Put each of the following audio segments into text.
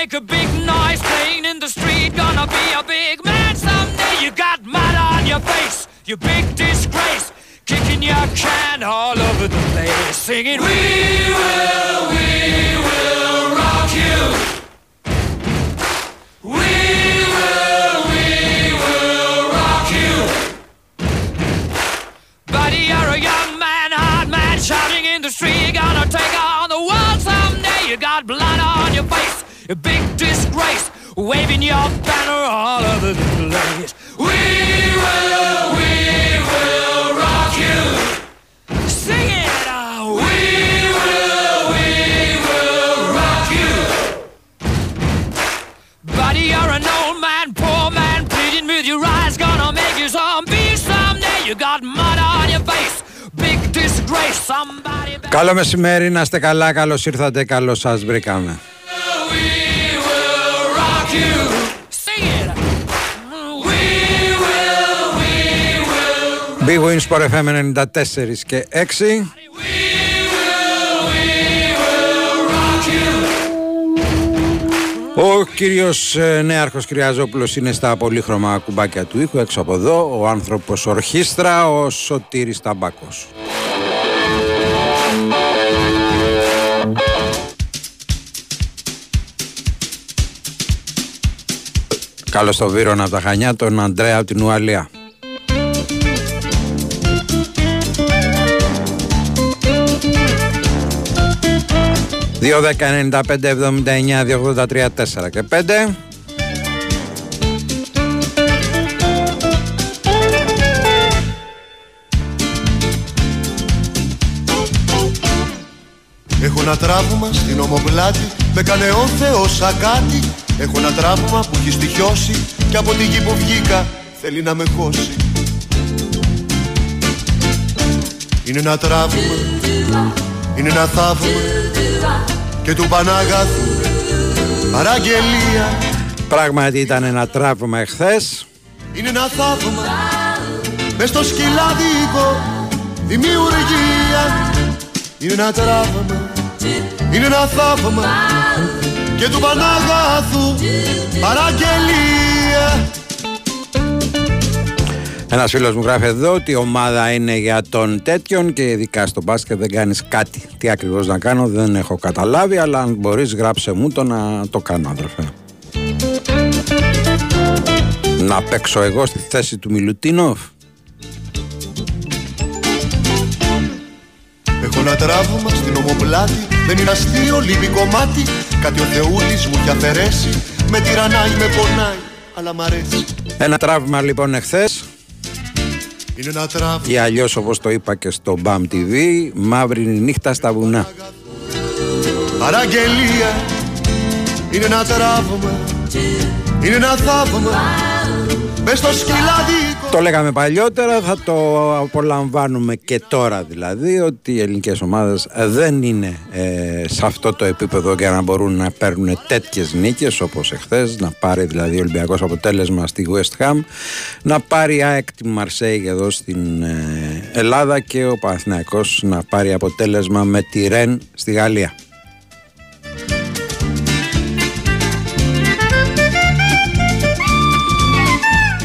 make a big noise playing in the street. Gonna be a big man someday. You got mud on your face, you big disgrace. Kicking your can all over the place, singing, We will, we will rock you. We will, we will rock you. Buddy, you're a young man, hard man, shouting in the street. Gonna take on the world someday. You got blood on your face, a big disgrace. Waving your banner all over the place. We will, we will rock you. Sing it out. We will, we will rock you. Buddy, you're an old man, poor man, pleading with your eyes, gonna make you zombie someday. You got mud on your face, big disgrace. Somebody back. Καλό μεσημέρι, να είστε καλά, καλώς ήρθατε, καλώς σας βρήκαμε. Big Wins Sport FM 94 και 6. we will, we will rock you. Ο κύριος ε, Νέαρχος Κυριαζόπουλος είναι στα πολύχρωμα κουμπάκια του ήχου έξω από εδώ. Ο άνθρωπος ορχήστρα, ο Σωτήρης Ταμπάκος. Καλώς το Βύρονα από τα Χανιά, τον Αντρέα από την Ουαλία. Δύο δέκα ενενήντα πέντε εβδομήντα εννιά δύο ογδόντα τρία τέσσερα και πέντε. Έχω ένα τραύμα στην ομοπλάτη Με κάνε ο Θεός σαν κάτι. Έχω ένα τραύμα που έχει στοιχειώσει Και από τη γη που βγήκα θέλει να με χώσει. Είναι ένα τραύμα Είναι ένα θαύμα Και του Πανάγαθου Παραγγελία. Πράγματι ήταν ένα τραύμα εχθές. Είναι ένα θαύμα. Μες στο σκυλάδικο Δημιουργία. Είναι ένα τραύμα Είναι ένα θαύμα Και του Πανάγαθου Παραγγελία Ένας φίλος μου γράφει εδώ ότι η ομάδα είναι για τον τέτοιον και ειδικά στο μπάσκετ δεν κάνεις κάτι. Τι ακριβώς να κάνω δεν έχω καταλάβει, αλλά αν μπορείς, γράψε μου το να το κάνω, αδερφέ. Να παίξω εγώ στη θέση του Μιλουτίνοφ. Έχω ένα τραύμα στην ομοπλάτη. Δεν είναι αστείο, λείπει κομμάτι. Κάτι ο Θεούλης μου έχει αφαιρέσει. Με τυραννάει, με πονάει Αλλά μ' αρέσει. Ένα τραύμα λοιπόν εχθές. Είναι ένα τραύμα. Ή αλλιώς όπως το είπα και στο BAM TV, μαύρη είναι η νύχτα στα βουνά. Παραγγελία. Είναι ένα τραύμα. Είναι ένα θαύμα. Μες στο σκυλάδικο Το λέγαμε παλιότερα, θα το απολαμβάνουμε και τώρα δηλαδή ότι οι ελληνικές ομάδες δεν είναι ε, σε αυτό το επίπεδο για να μπορούν να παίρνουν τέτοιες νίκες όπως εχθές, να πάρει δηλαδή ο Ολυμπιακός αποτέλεσμα στη West Ham, να πάρει η ΑΕΚ τη Μαρσέη εδώ στην ε, Ελλάδα και ο Παναθηναϊκός να πάρει αποτέλεσμα με τη Ρεν στη Γαλλία.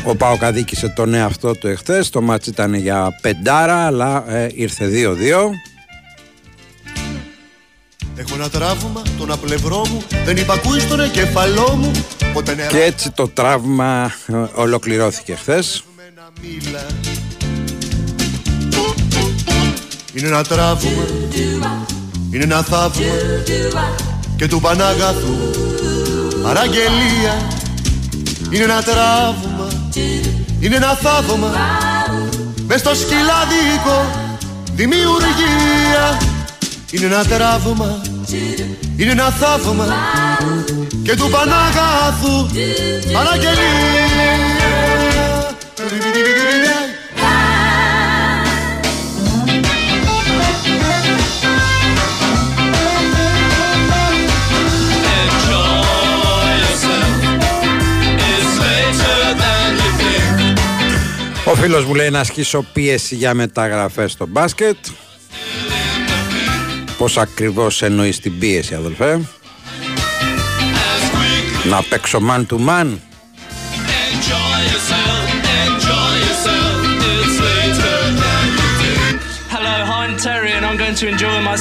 Ο Πάοκ αδίκησε τον εαυτό του εχθές, το μάτς ήταν για πεντάρα αλλά ε, ήρθε 2-2. Έχω ένα τραύμα, τον απλευρό μου. Δεν υπακούει στον εγκεφαλό μου. Ποτέ νερά Και έτσι το τραύμα ε, ολοκληρώθηκε χθες. με ένα μήλα Είναι ένα τραύμα. Είναι ένα θαύμα. Και του Πανάγαθου Παραγγελία. Είναι ένα τραύμα Είναι ένα θαύμα. Μες στο σκυλάδικο Δημιουργία. Είναι ένα τραύμα Είναι ένα θαύμα. Και του Πανάγαθου Παραγγελία Φίλος μου λέει να ασκήσω πίεση για μεταγραφές στο μπάσκετ. Πώς ακριβώς εννοείς την πίεση, αδελφέ, να παίξω man to man. Χαλό, είμαι Τερέιν και θα με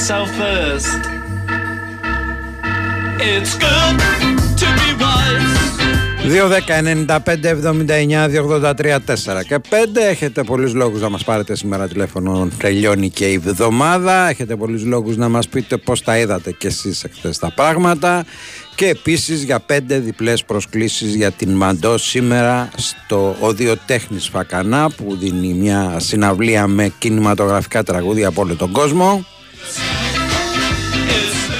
βοηθήσω 2-10-95-79-283-4 και 5 έχετε πολλούς λόγους να μας πάρετε σήμερα τηλέφωνο. Τελειώνει και η εβδομάδα. Έχετε πολλούς λόγους να μας πείτε πως τα είδατε και εσείς εχθές τα πράγματα. Και επίσης για 5 διπλές προσκλήσεις για την Μαντό σήμερα στο Οδιοτέχνης Φακανά που δίνει μια συναυλία με κινηματογραφικά τραγούδια από όλο τον κόσμο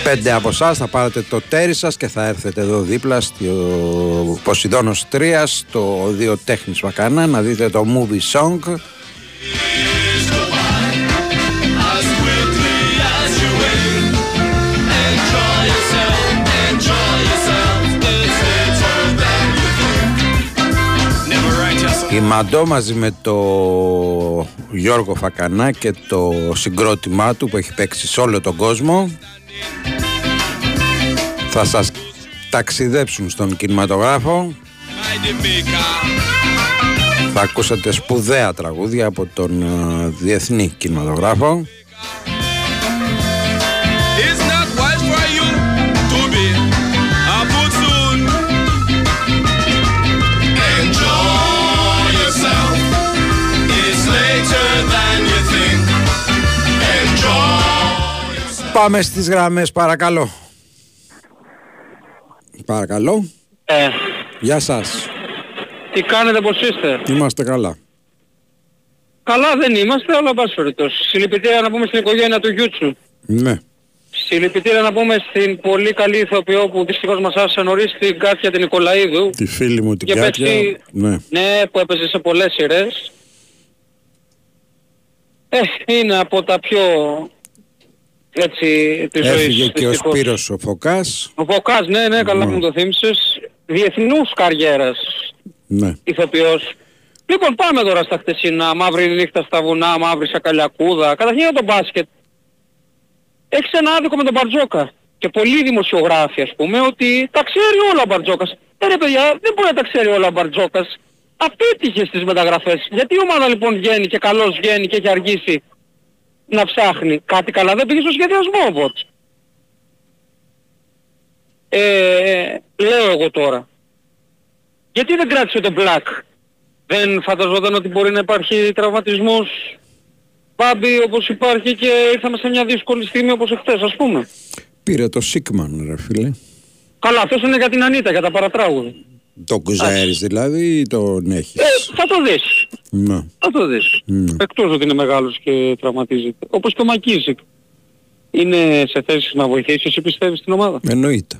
Πέντε από εσάς θα πάρετε το τέρι σας και θα έρθετε εδώ δίπλα στο Ποσειδώνος 3 στο Οδείο Τέχνης Βακανά να δείτε το movie song As quickly as you will. Enjoy yourself, enjoy yourself. It's later than you think. Never write yourself. Η Μαντό μαζί με το Γιώργο Φακανά και το συγκρότημά του που έχει παίξει σε όλο τον κόσμο θα σας ταξιδέψουν στον κινηματογράφο Mighty maker. θα ακούσατε σπουδαία τραγούδια από τον ε, διεθνή κινηματογράφο Πάμε στις γραμμές παρακαλώ Παρακαλώ Ε, Γεια σας τι κάνετε, πώς είστε; Είμαστε καλά Καλά δεν είμαστε, αλλά πάση περιπτώσει. Συλληπιτήρια να πούμε στην οικογένεια του Γιούτσου. Ναι Συλληπιτήρια να πούμε στην πολύ καλή ηθοποιό που δυστυχώς μας άφησε νωρίς την Κάτια την Νικολαίδου. Τη φίλη μου την Και Κάτια παίξει- Ναι Ναι, που έπαιζε σε πολλές σειρές. Ε, είναι από τα πιο έτσι της ζωής. Έφυγε και ο δυστυχώς. Σπύρος ο Φωκάς Ο Φωκάς, ναι, ναι, καλά Ναι. που μου το θύμισες. Διεθνούς καριέρας Ναι ηθοποιός. Λοιπόν, πάμε τώρα στα χτεσινά. Μαύρη νύχτα στα βουνά, μαύρη σακαλιακούδα. Καταρχήν για το μπάσκετ. Έχεις ένα άδικο με τον Μπαρτζόκα. Και πολλοί δημοσιογράφοι ας πούμε ότι τα ξέρει όλα ο Μπαρτζόκας. Ε ρε παιδιά, δεν μπορεί να τα ξέρει όλα ο Μπαρτζόκας. Απέτυχες στις μεταγραφές. Γιατί η ομάδα λοιπόν βγαίνει και καλώς βγαίνει και έχει αργήσει να ψάχνει. Κάτι καλά δεν πήγε στο σχεδιασμό ο Βότς. Ε, λέω εγώ τώρα. Γιατί δεν κράτησε τον Black; Δεν φανταζόταν ότι μπορεί να υπάρχει τραυματισμός Μπάμπη όπως υπάρχει και ήρθαμε σε μια δύσκολη στιγμή όπως εχθές ας πούμε. Πήρε το Σίκμαν ρε φίλε Καλά, αυτός είναι για την Ανίτα, για τα παρατράγουδα. Το κουζαέρεις δηλαδή ή τον έχεις; Ε, θα το δεις. Ναι Θα το δεις. Ναι. Εκτός ότι είναι μεγάλος και τραυματίζεται. Όπως και ο Μακίζικ. Είναι σε θέση να βοηθήσει, εσύ πιστεύεις στην ομάδα. Εννοείται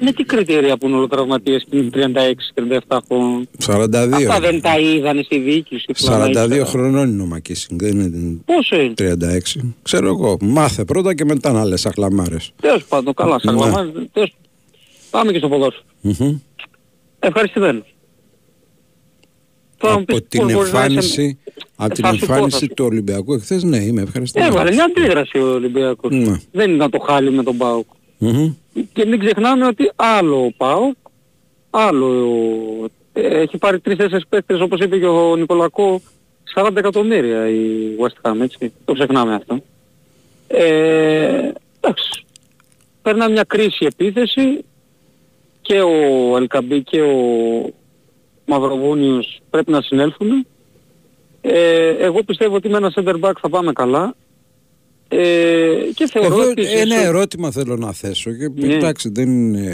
Με τι κριτήρια που είναι ολοτραυματίες που είναι 36-37 χρόνων; 42 Αυτά δεν τα είδανε στη διοίκηση. πλάνα 42 ήξερα. χρονών είναι ο Μακίσινγκ δεν είναι Πόσο είναι; 36 Ξέρω εγώ Μάθε πρώτα και μετά να λες αχλαμάρες Τέλος πάντων, καλά, σαν Ναι. γραμμάς, τέλος- Πάμε και στο ποδόσφαιρο. Μμμ. Ευχαριστημένος. Τώρα μου πεις Από την πώς μπορείς να είσαι- εμφάνιση Από την Θα σου πω, θα εμφάνιση σου του Ολυμπιακού εχθές ναι είμαι ευχαριστημένος Έβαλε μια αντίδραση ο Ολυμπιακός. Ναι. Δεν ήταν το χάλι με τον ΠΑΟΚ. Μμμ. Και μην ξεχνάμε ότι άλλο ο ΠΑΟΚ, άλλο ο- ε, έχει πάρει τρεις-τέσσερις παίκτες όπως είπε και ο Νικολακό 40 εκατομμύρια η West Ham, έτσι. Το ξεχνάμε αυτό. Ε, εντάξει. Περνά μια κρίση επίθεση και ο Ελκαμπή και ο Μαυροβούνιος πρέπει να συνέλθουν. Ε, εγώ πιστεύω ότι με ένα center back θα πάμε καλά. Ε, και θεωρώ Εγώ επίσης ένα ότι- ερώτημα θέλω να θέσω και Ναι. εντάξει δεν είναι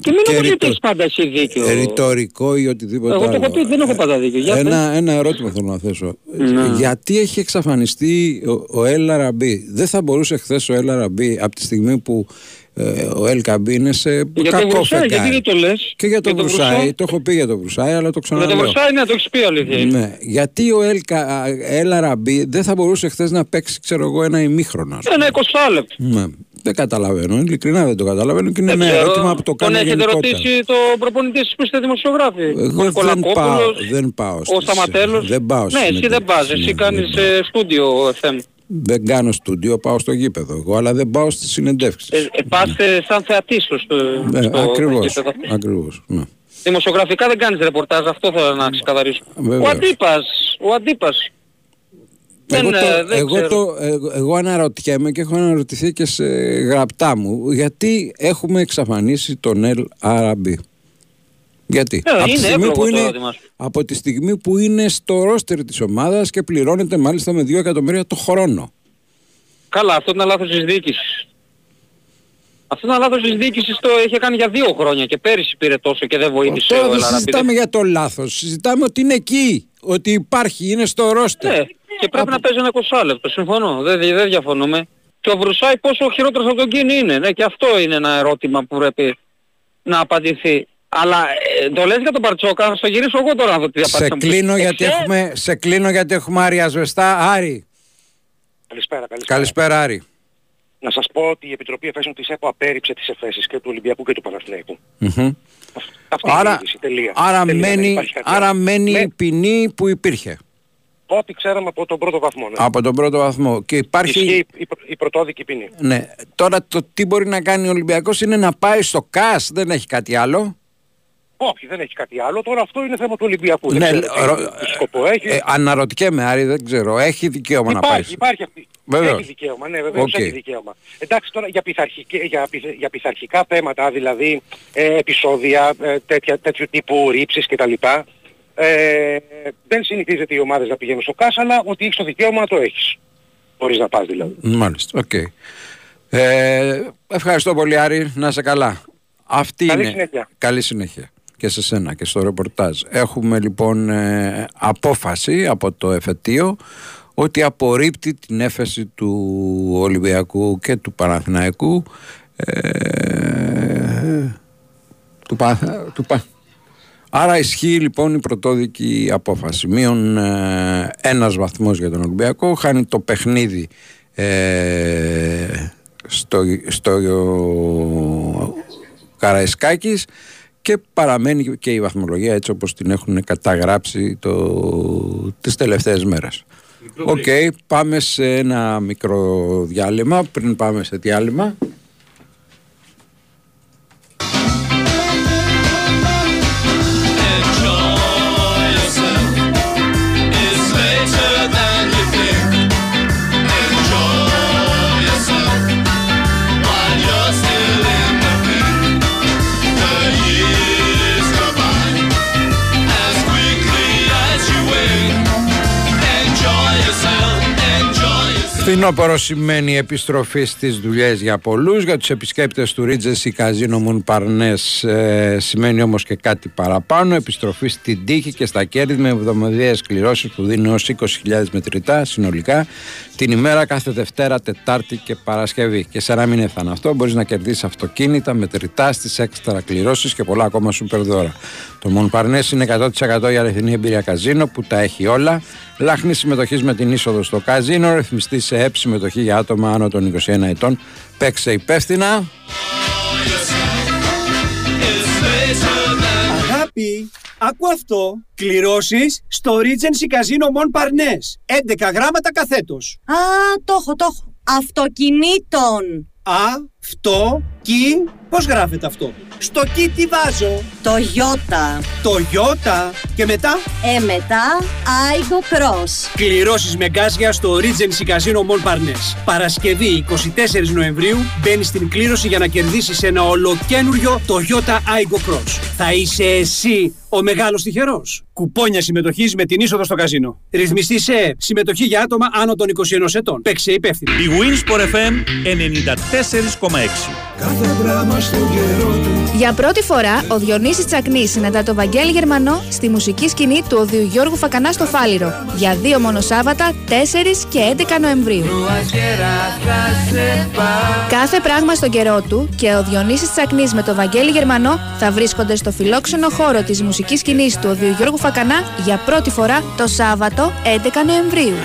Και μην νομίζω ότι ρητο- έχεις πάντα εσύ δίκιο. ρητορικό ή οτιδήποτε Εγώ το άλλο. έχω πει, δεν έχω πάντα δίκιο. Για ένα, ένα ερώτημα θέλω να θέσω. Ναι. Γιατί έχει εξαφανιστεί ο, ο El Arabi. Δεν θα μπορούσε χθες ο El Arabi από τη στιγμή που ε, ο El Kabi είναι σε Για το κακό Βρουσάι, γιατί φεγγάρι. δεν το λες; Και για το Για το Βρουσάι, Βρουσάι. το έχω πει για το Βρουσάι, αλλά το Για το ξαναλέω. Βρουσάι, ναι, το έχεις πει αλήθεια. είναι. Ναι. Γιατί ο El, Ka- El Arabi δεν θα μπορούσε χθες να παίξει, ξέρω εγώ, ένα ημίχρονο. ας πούμε. Ένα 20 λεπτό. Ναι. Δεν καταλαβαίνω. Ειλικρινά δεν το καταλαβαίνω και είναι Δεν ένα ξέρω, ερώτημα που το Τον κάνω έχετε γενικότερα. ρωτήσει το προπονητή σας που είστε δημοσιογράφοι. Εγώ ο δεν πάω, Νικολακόπουλος, δεν πάω ο στις- Σταματέλος. δεν πάω Ναι, στις εσύ δεν συνεντεύξεις, πας. ναι, Εσύ δεν κάνεις πάω. ε, στούντιο FM. Δεν κάνω στούντιο, πάω στο γήπεδο εγώ, αλλά δεν πάω στις συνεντεύξεις. Ε, ε, πας ε, σαν θεατής στο, Ε, στο ακριβώς, γήπεδο. ακριβώς. Ναι. Δημοσιογραφικά δεν κάνεις ρεπορτάζ, αυτό θέλω να ξεκαθαρίσω. Βεβαίως. Ο αντίπας, ο αντίπας. Εγώ, Δεν, το, ε, δεν εγώ, ξέρω. το, εγώ, εγώ αναρωτιέμαι και έχω αναρωτηθεί και σε γραπτά μου γιατί έχουμε εξαφανίσει τον Ελ Αραμπί. Γιατί. Ε, από, τη είναι στιγμή εύλογο που το είναι, ερώτημά σου. από τη στιγμή που είναι στο ρόστερ της ομάδας και πληρώνεται μάλιστα με 2 εκατομμύρια το χρόνο. Καλά, αυτό είναι λάθος της διοίκησης. Αυτό είναι λάθος της διοίκησης, το είχε κάνει για δύο χρόνια και πέρυσι πήρε τόσο και δεν βοήθησε Τώρα ο δεν Ελαραμπή. συζητάμε για το λάθος. Συζητάμε ότι είναι εκεί. Ότι υπάρχει, είναι στο ρόστερ. Ναι, και πρέπει Από- να παίζει ένα 20 λεπτό, συμφωνώ, δεν, δεν διαφωνούμε. Και ο Βρουσάη πόσο χειρότερος από τον Κίνη είναι, ναι, και αυτό είναι ένα ερώτημα που πρέπει να απαντηθεί. Αλλά ε, το λες για τον Παρτσόκα, θα στο γυρίσω εγώ τώρα να δω τι σε, απάντηση θα μου πεις. κλείνω γιατί Εξέ- έχουμε, σε κλείνω γιατί έχουμε Άρη Ασβεστά. Άρη, Καλησπέρα, καλησπέρα. καλησπέρα Άρη. Να σας πω ότι η Επιτροπή Εφέσεων της ΕΠΟ απέρριψε τις εφέσεις και του Ολυμπιακού και του Παναθηναϊκού. Μμμ. Αυτή είναι η Άρα, είδηση, τελεία. άρα, Τελεία, δεν μένει, υπάρχει κάτι άρα άλλο. μένει Ναι, η ποινή που υπήρχε ό,τι ξέραμε από τον πρώτο βαθμό. Ναι. από τον πρώτο βαθμό. Και υπάρχει. Ισχύει η, η, η πρωτόδικη ποινή. Ναι. Τώρα το τι μπορεί να κάνει ο Ολυμπιακός είναι να πάει στο ΚΑΣ, δεν έχει κάτι άλλο. Όχι, δεν έχει κάτι άλλο. Τώρα αυτό είναι θέμα του Ολυμπιακού. Ναι, δεν ξέρω ρο- τι σκοπό έχει. Ε, αναρωτιέμαι Άρη, δεν ξέρω. Έχει δικαίωμα να πάει. Υπάρχει, υπάρχει αυτή. Βεβαίως. Έχει δικαίωμα, ναι, βεβαίως Οκ. έχει δικαίωμα. Εντάξει τώρα για, πειθαρχικέ- για, πειθ- για πειθαρχικά θέματα, δηλαδή ε, επεισόδια, ε, τέτοια, τέτοιου τύπου ρίψεις κτλ. Ε, δεν συνηθίζεται οι ομάδες να πηγαίνουν στο ΚΑΣ, αλλά ότι έχεις το δικαίωμα να το έχεις. Μπορείς να πας δηλαδή. Μάλιστα, οκ. Ε, ευχαριστώ πολύ Άρη, να είσαι καλά. Αυτή Καλή είναι. συνέχεια. Καλή συνέχεια. Και σε σένα και στο ρεπορτάζ. Έχουμε λοιπόν ε, απόφαση από το εφετείο ότι απορρίπτει την έφεση του Ολυμπιακού και του Παναθηναϊκού ε, του, Πα- του, Πα- Άρα ισχύει λοιπόν η πρωτόδικη απόφαση. Μείον ε, ένας βαθμός για τον Ολυμπιακό, χάνει το παιχνίδι ε, στο, στο Καραϊσκάκης και παραμένει και η βαθμολογία έτσι όπως την έχουν καταγράψει το, τις τελευταίες μέρες. Οκ, πάμε σε ένα μικρό διάλειμμα. Πριν πάμε σε διάλειμμα, Φθινόπωρο σημαίνει επιστροφή στις δουλειές για πολλούς. Για τους επισκέπτες του Regency Casino Montparnasse ε, σημαίνει όμως και κάτι παραπάνω. Επιστροφή στην τύχη και στα κέρδη με εβδομαδιαίες κληρώσεις που δίνει ως 20.000 μετρητά συνολικά την ημέρα κάθε Δευτέρα, Τετάρτη και Παρασκευή. Και σε ένα μην έφτανε αυτό, μπορείς να κερδίσεις αυτοκίνητα, μετρητά στις έξτρα κληρώσεις και πολλά ακόμα σούπερ δώρα. Το Montparnasse είναι 100% η αληθινή εμπειρία καζίνο που τα έχει όλα. Λάχνη συμμετοχής με την είσοδο στο καζίνο, ρυθμιστή σε ΕΠ συμμετοχή για άτομα άνω των 21 ετών. Παίξε υπεύθυνα. Αγάπη, άκου αυτό. Κληρώσεις στο Regency Casino Mon Parnes. 11 γράμματα καθέτος. Α, το έχω, το έχω. Αυτοκινήτων. Α, φτω, κι, πώς γράφεται αυτό; Στο κι τι βάζω; Το Ιώτα. Το γιώτα και μετά; Ε, μετά, Άιγκο Cross. κληρώσεις με γκάζια στο Regency Casino Mon Parnes. Παρασκευή 24 Νοεμβρίου μπαίνεις στην κλήρωση για να κερδίσεις ένα ολοκένουργιο Toyota Aigo Cross. Θα είσαι εσύ ο μεγάλος τυχερός. Κουπόνια συμμετοχής με την είσοδο στο καζίνο. Ρυθμιστή σε συμμετοχή για άτομα άνω των 21 ετών. Παίξε υπεύθυνα. Η Winsport FM 94,6. Για πρώτη φορά, ο Διονύσης Τσακνής συναντά το Βαγγέλη Γερμανό στη μουσική σκηνή του Οδείου Γιώργου Φακανά στο Φάληρο για δύο μόνο Σάββατα, 4 και 11 Νοεμβρίου. Κάθε πράγμα στον καιρό του και ο Διονύσης Τσακνής με το Βαγγέλη Γερμανό θα βρίσκονται στο φιλόξενο χώρο της μουσικής σκηνής του Οδείου Γιώργου Φακανά για πρώτη φορά το Σάββατο 11 Νοεμβρίου.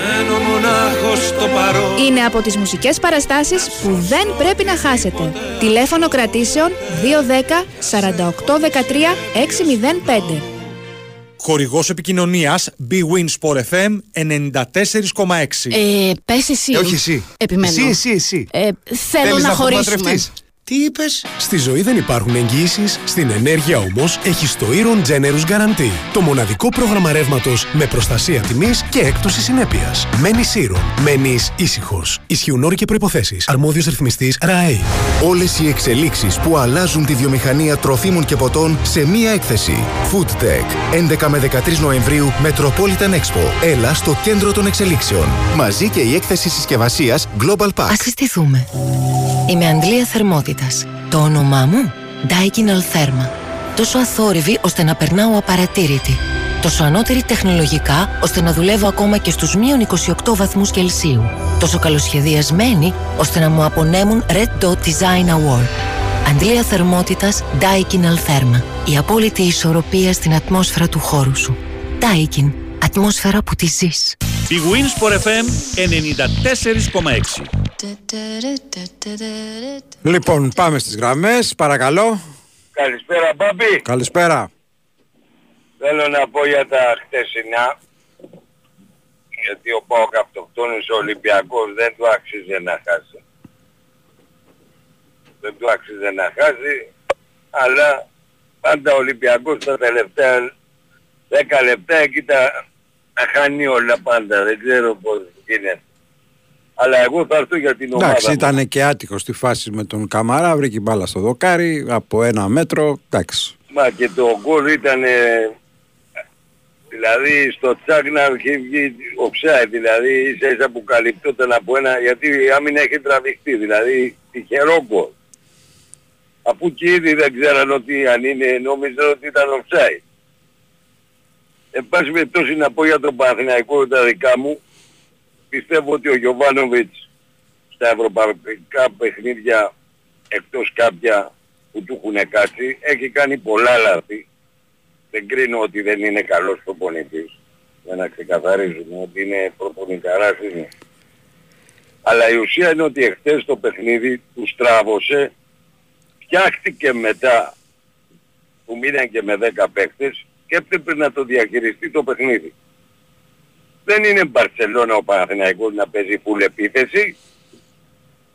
Είναι από τις μουσικές παραστάσεις που δεν πρέπει να χάσετε. Τηλέφωνο κρατήσεων 210 48 13 605. Χορηγός επικοινωνίας B-Win Sport FM 94,6. Ε, πες εσύ. Ε, όχι εσύ. Επιμένω. Εσύ, εσύ, εσύ. Ε, θέλω Θέλεις να, να χωρίσουμε. Παντρευτείς; Τι είπες; Στη ζωή δεν υπάρχουν εγγυήσεις, στην ενέργεια όμως έχει το Iron Generous Guarantee. Το μοναδικό πρόγραμμα ρεύματος με προστασία τιμής και έκπτωση συνέπειας. Μένεις Iron. Μένεις ήσυχος. Ισχύουν όροι και προποθέσει. Αρμόδιος ρυθμιστής ΡΑΕ. Όλες οι εξελίξεις που αλλάζουν τη βιομηχανία τροφίμων και ποτών σε μία έκθεση. Food Tech. 11 με 13 Νοεμβρίου Metropolitan Expo. Έλα στο κέντρο των εξελίξεων. Μαζί και η έκθεση συσκευασίας Global Pack. Ας συστηθούμε. Είμαι Αντλία Θερμότητας. Το όνομά μου; Daikin Altherma. Τόσο αθόρυβη ώστε να περνάω απαρατήρητη. Τόσο ανώτερη τεχνολογικά ώστε να δουλεύω ακόμα και στους μείον 28 βαθμούς Κελσίου. Τόσο καλοσχεδιασμένη ώστε να μου απονέμουν Red Dot Design Award. Αντλία θερμότητας Daikin Altherma. Η απόλυτη ισορροπία στην ατμόσφαιρα του χώρου σου. Daikin. Ατμόσφαιρα που τη ζεις. Η Winsport FM 94,6. Λοιπόν, πάμε στις γραμμές, παρακαλώ. Καλησπέρα Μπάμπη. Καλησπέρα. Θέλω να πω για τα χτεσινά. Γιατί ο Πάοκ αυτοκτόνης ο Ολυμπιακός δεν του άξιζε να χάσει. Δεν του άξιζε να χάσει. Αλλά πάντα ο Ολυμπιακός τα τελευταία 10 λεπτά εκεί τα, τα χάνει όλα πάντα. Δεν ξέρω πώς γίνεται. Αλλά εγώ θα έρθω για την ομάδα. Εντάξει, μου. ήταν και άτυχο στη φάση με τον Καμαρά, βρήκε μπάλα στο δοκάρι από ένα μέτρο. Εντάξει. Μα και το γκολ ήταν δηλαδή στο τσάκ να έχει βγει offside, δηλαδή ίσα ίσα που καλυπτόταν από ένα, γιατί η άμυνα έχει τραβηχτεί, δηλαδή τυχερό γκολ. Αφού και ήδη δεν ξέραν ότι αν είναι, νόμιζαν ότι ήταν offside. Εν πάση περιπτώσει να πω για τον Παναθηναϊκό τα δικά μου, πιστεύω ότι ο Γιωβάνοβιτς στα ευρωπαϊκά παιχνίδια εκτός κάποια που του έχουν κάτσει έχει κάνει πολλά λάθη. Δεν κρίνω ότι δεν είναι καλός προπονητής. Για να ξεκαθαρίζουμε ότι είναι προπονηταράς είναι. Αλλά η ουσία είναι ότι εχθές το παιχνίδι του στράβωσε, φτιάχτηκε μετά που μείναν και με 10 παίκτες και έπρεπε να το διαχειριστεί το παιχνίδι. Δεν είναι Μπαρσελόνα ο Παναθηναϊκός να παίζει φουλ επίθεση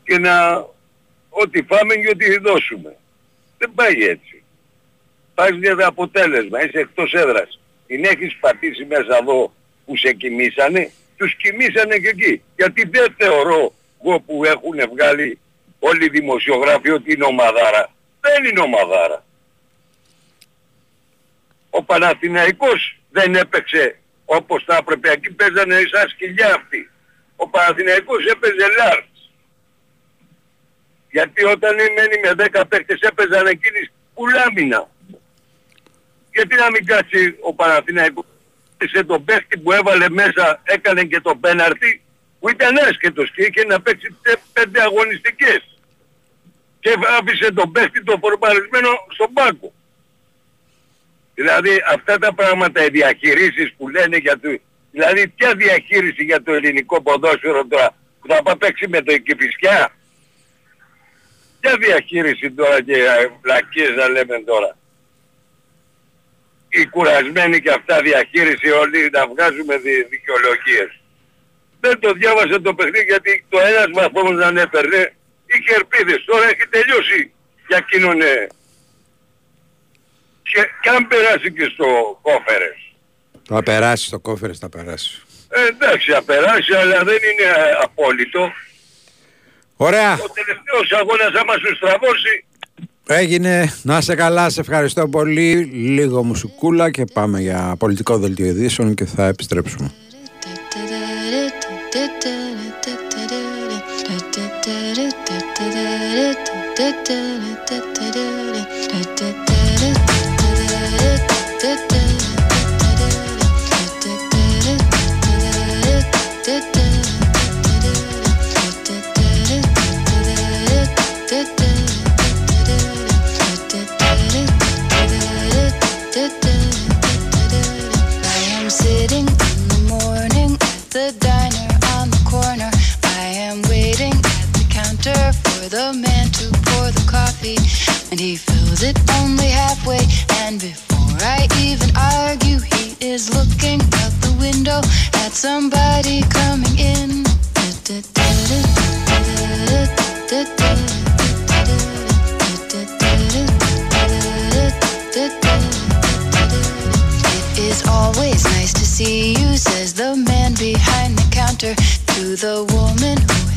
και να ό,τι φάμε και ό,τι δώσουμε. Δεν πάει έτσι. Πας για το αποτέλεσμα, είσαι εκτός έδρας. Την έχεις πατήσει μέσα εδώ που σε κοιμήσανε, τους κοιμήσανε και εκεί. Γιατί δεν θεωρώ εγώ που έχουν βγάλει όλοι οι δημοσιογράφοι ότι είναι ομαδάρα. Δεν είναι ομαδάρα. Ο Παναθηναϊκός δεν έπαιξε όπως θα έπρεπε. Εκεί παίζανε σαν σκυλιά αυτοί. Ο Παναθηναϊκός έπαιζε λάρτς. Γιατί όταν μένει με 10 παίκτες έπαιζαν εκείνοι πουλάμινα. Γιατί να μην κάτσει ο Παναθηναϊκός σε τον παίκτη που έβαλε μέσα έκανε και το πέναρτι που ήταν άσχετος και είχε να παίξει τε- πέντε αγωνιστικές. Και άφησε τον παίκτη το φορμαρισμένο στον πάγκο. Δηλαδή αυτά τα πράγματα, οι διαχειρίσεις που λένε για το... Δηλαδή ποια διαχείριση για το ελληνικό ποδόσφαιρο τώρα που θα πάει παίξει με το Κηφισιά. Ποια διαχείριση τώρα και ε, βλακίες να λέμε τώρα; Οι κουρασμένοι και αυτά διαχείριση όλοι να βγάζουμε δι, δικαιολογίες. Δεν το διάβασα το παιχνίδι γιατί το ένας βαθμός να έπαιρνε είχε ελπίδες. Τώρα έχει τελειώσει για εκείνον ε, και, και αν περάσει και στο κόφερες. Θα περάσει στο κόφερες, θα περάσει. Ε, εντάξει, θα περάσει, αλλά δεν είναι ε, απόλυτο. Ωραία. Ο τελευταίος αγώνας άμα σου στραβώσει, Έγινε. Να σε καλά, σε ευχαριστώ πολύ. Λίγο μουσικούλα και πάμε για πολιτικό δελτίο ειδήσεων και θα επιστρέψουμε. And he fills it only halfway. And before I even argue, he is looking out the window at somebody coming in. It is always nice to see you, says the man behind the counter to the woman who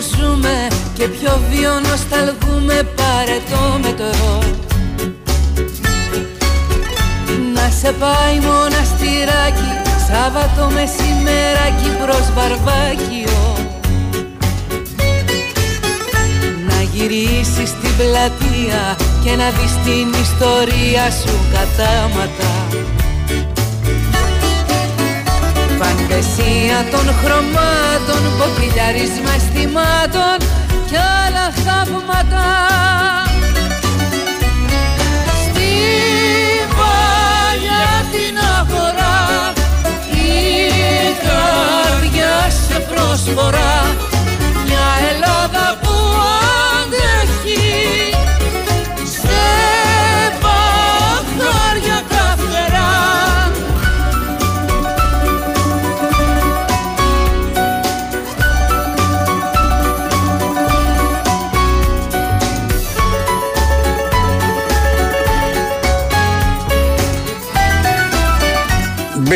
Ζούμε και πιο βίο νοσταλγούμε πάρε το μετρό. Να σε πάει μοναστηράκι Σάββατο μεσημεράκι προς Βαρβάκιο. Να γυρίσεις στην πλατεία και να δεις την ιστορία σου κατάματα Φαντασία των χρωμάτων, μποκυλιάρισμα αισθημάτων κι άλλα θαύματα. Στη παλιά την αγορά η καρδιά σε προσφορά μια Ελλάδα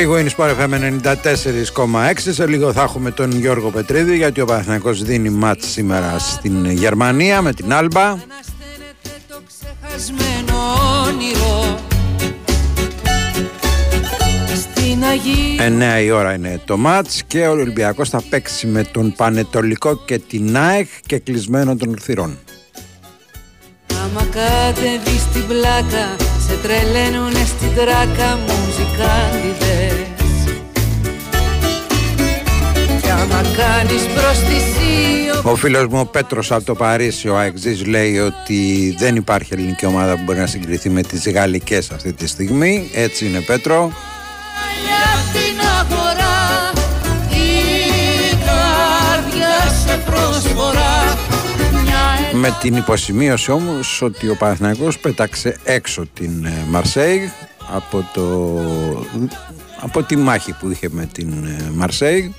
Big Win Sport FM 94,6 Σε λίγο θα έχουμε τον Γιώργο Πετρίδη γιατί ο Παναθηναϊκός δίνει μάτς σήμερα στην Γερμανία με την Άλμπα. Χασμένο όνειρο. Στην Αγία 9 η ώρα είναι το μάτς και ο Ολυμπιακός θα παίξει με τον Πανετολικό και την ΑΕΚ και κλεισμένο των θυρών. Άμα κατεβείς στην πλάκα Σε τρελαίνουνε στην τράκα μουζικάντιδες Κι άμα κάνεις προστισίο Ο φίλος μου ο Πέτρος από το Παρίσι, ο Αεξής, λέει ότι δεν υπάρχει ελληνική ομάδα που μπορεί να συγκριθεί με τις γαλλικές αυτή τη στιγμή. Έτσι είναι Πέτρο. Με την υποσημείωση όμως ότι ο Παναθηναϊκός πέταξε έξω την ε, Μαρσέιγ από, το, από τη μάχη που είχε με την ε, Μαρσέιγ.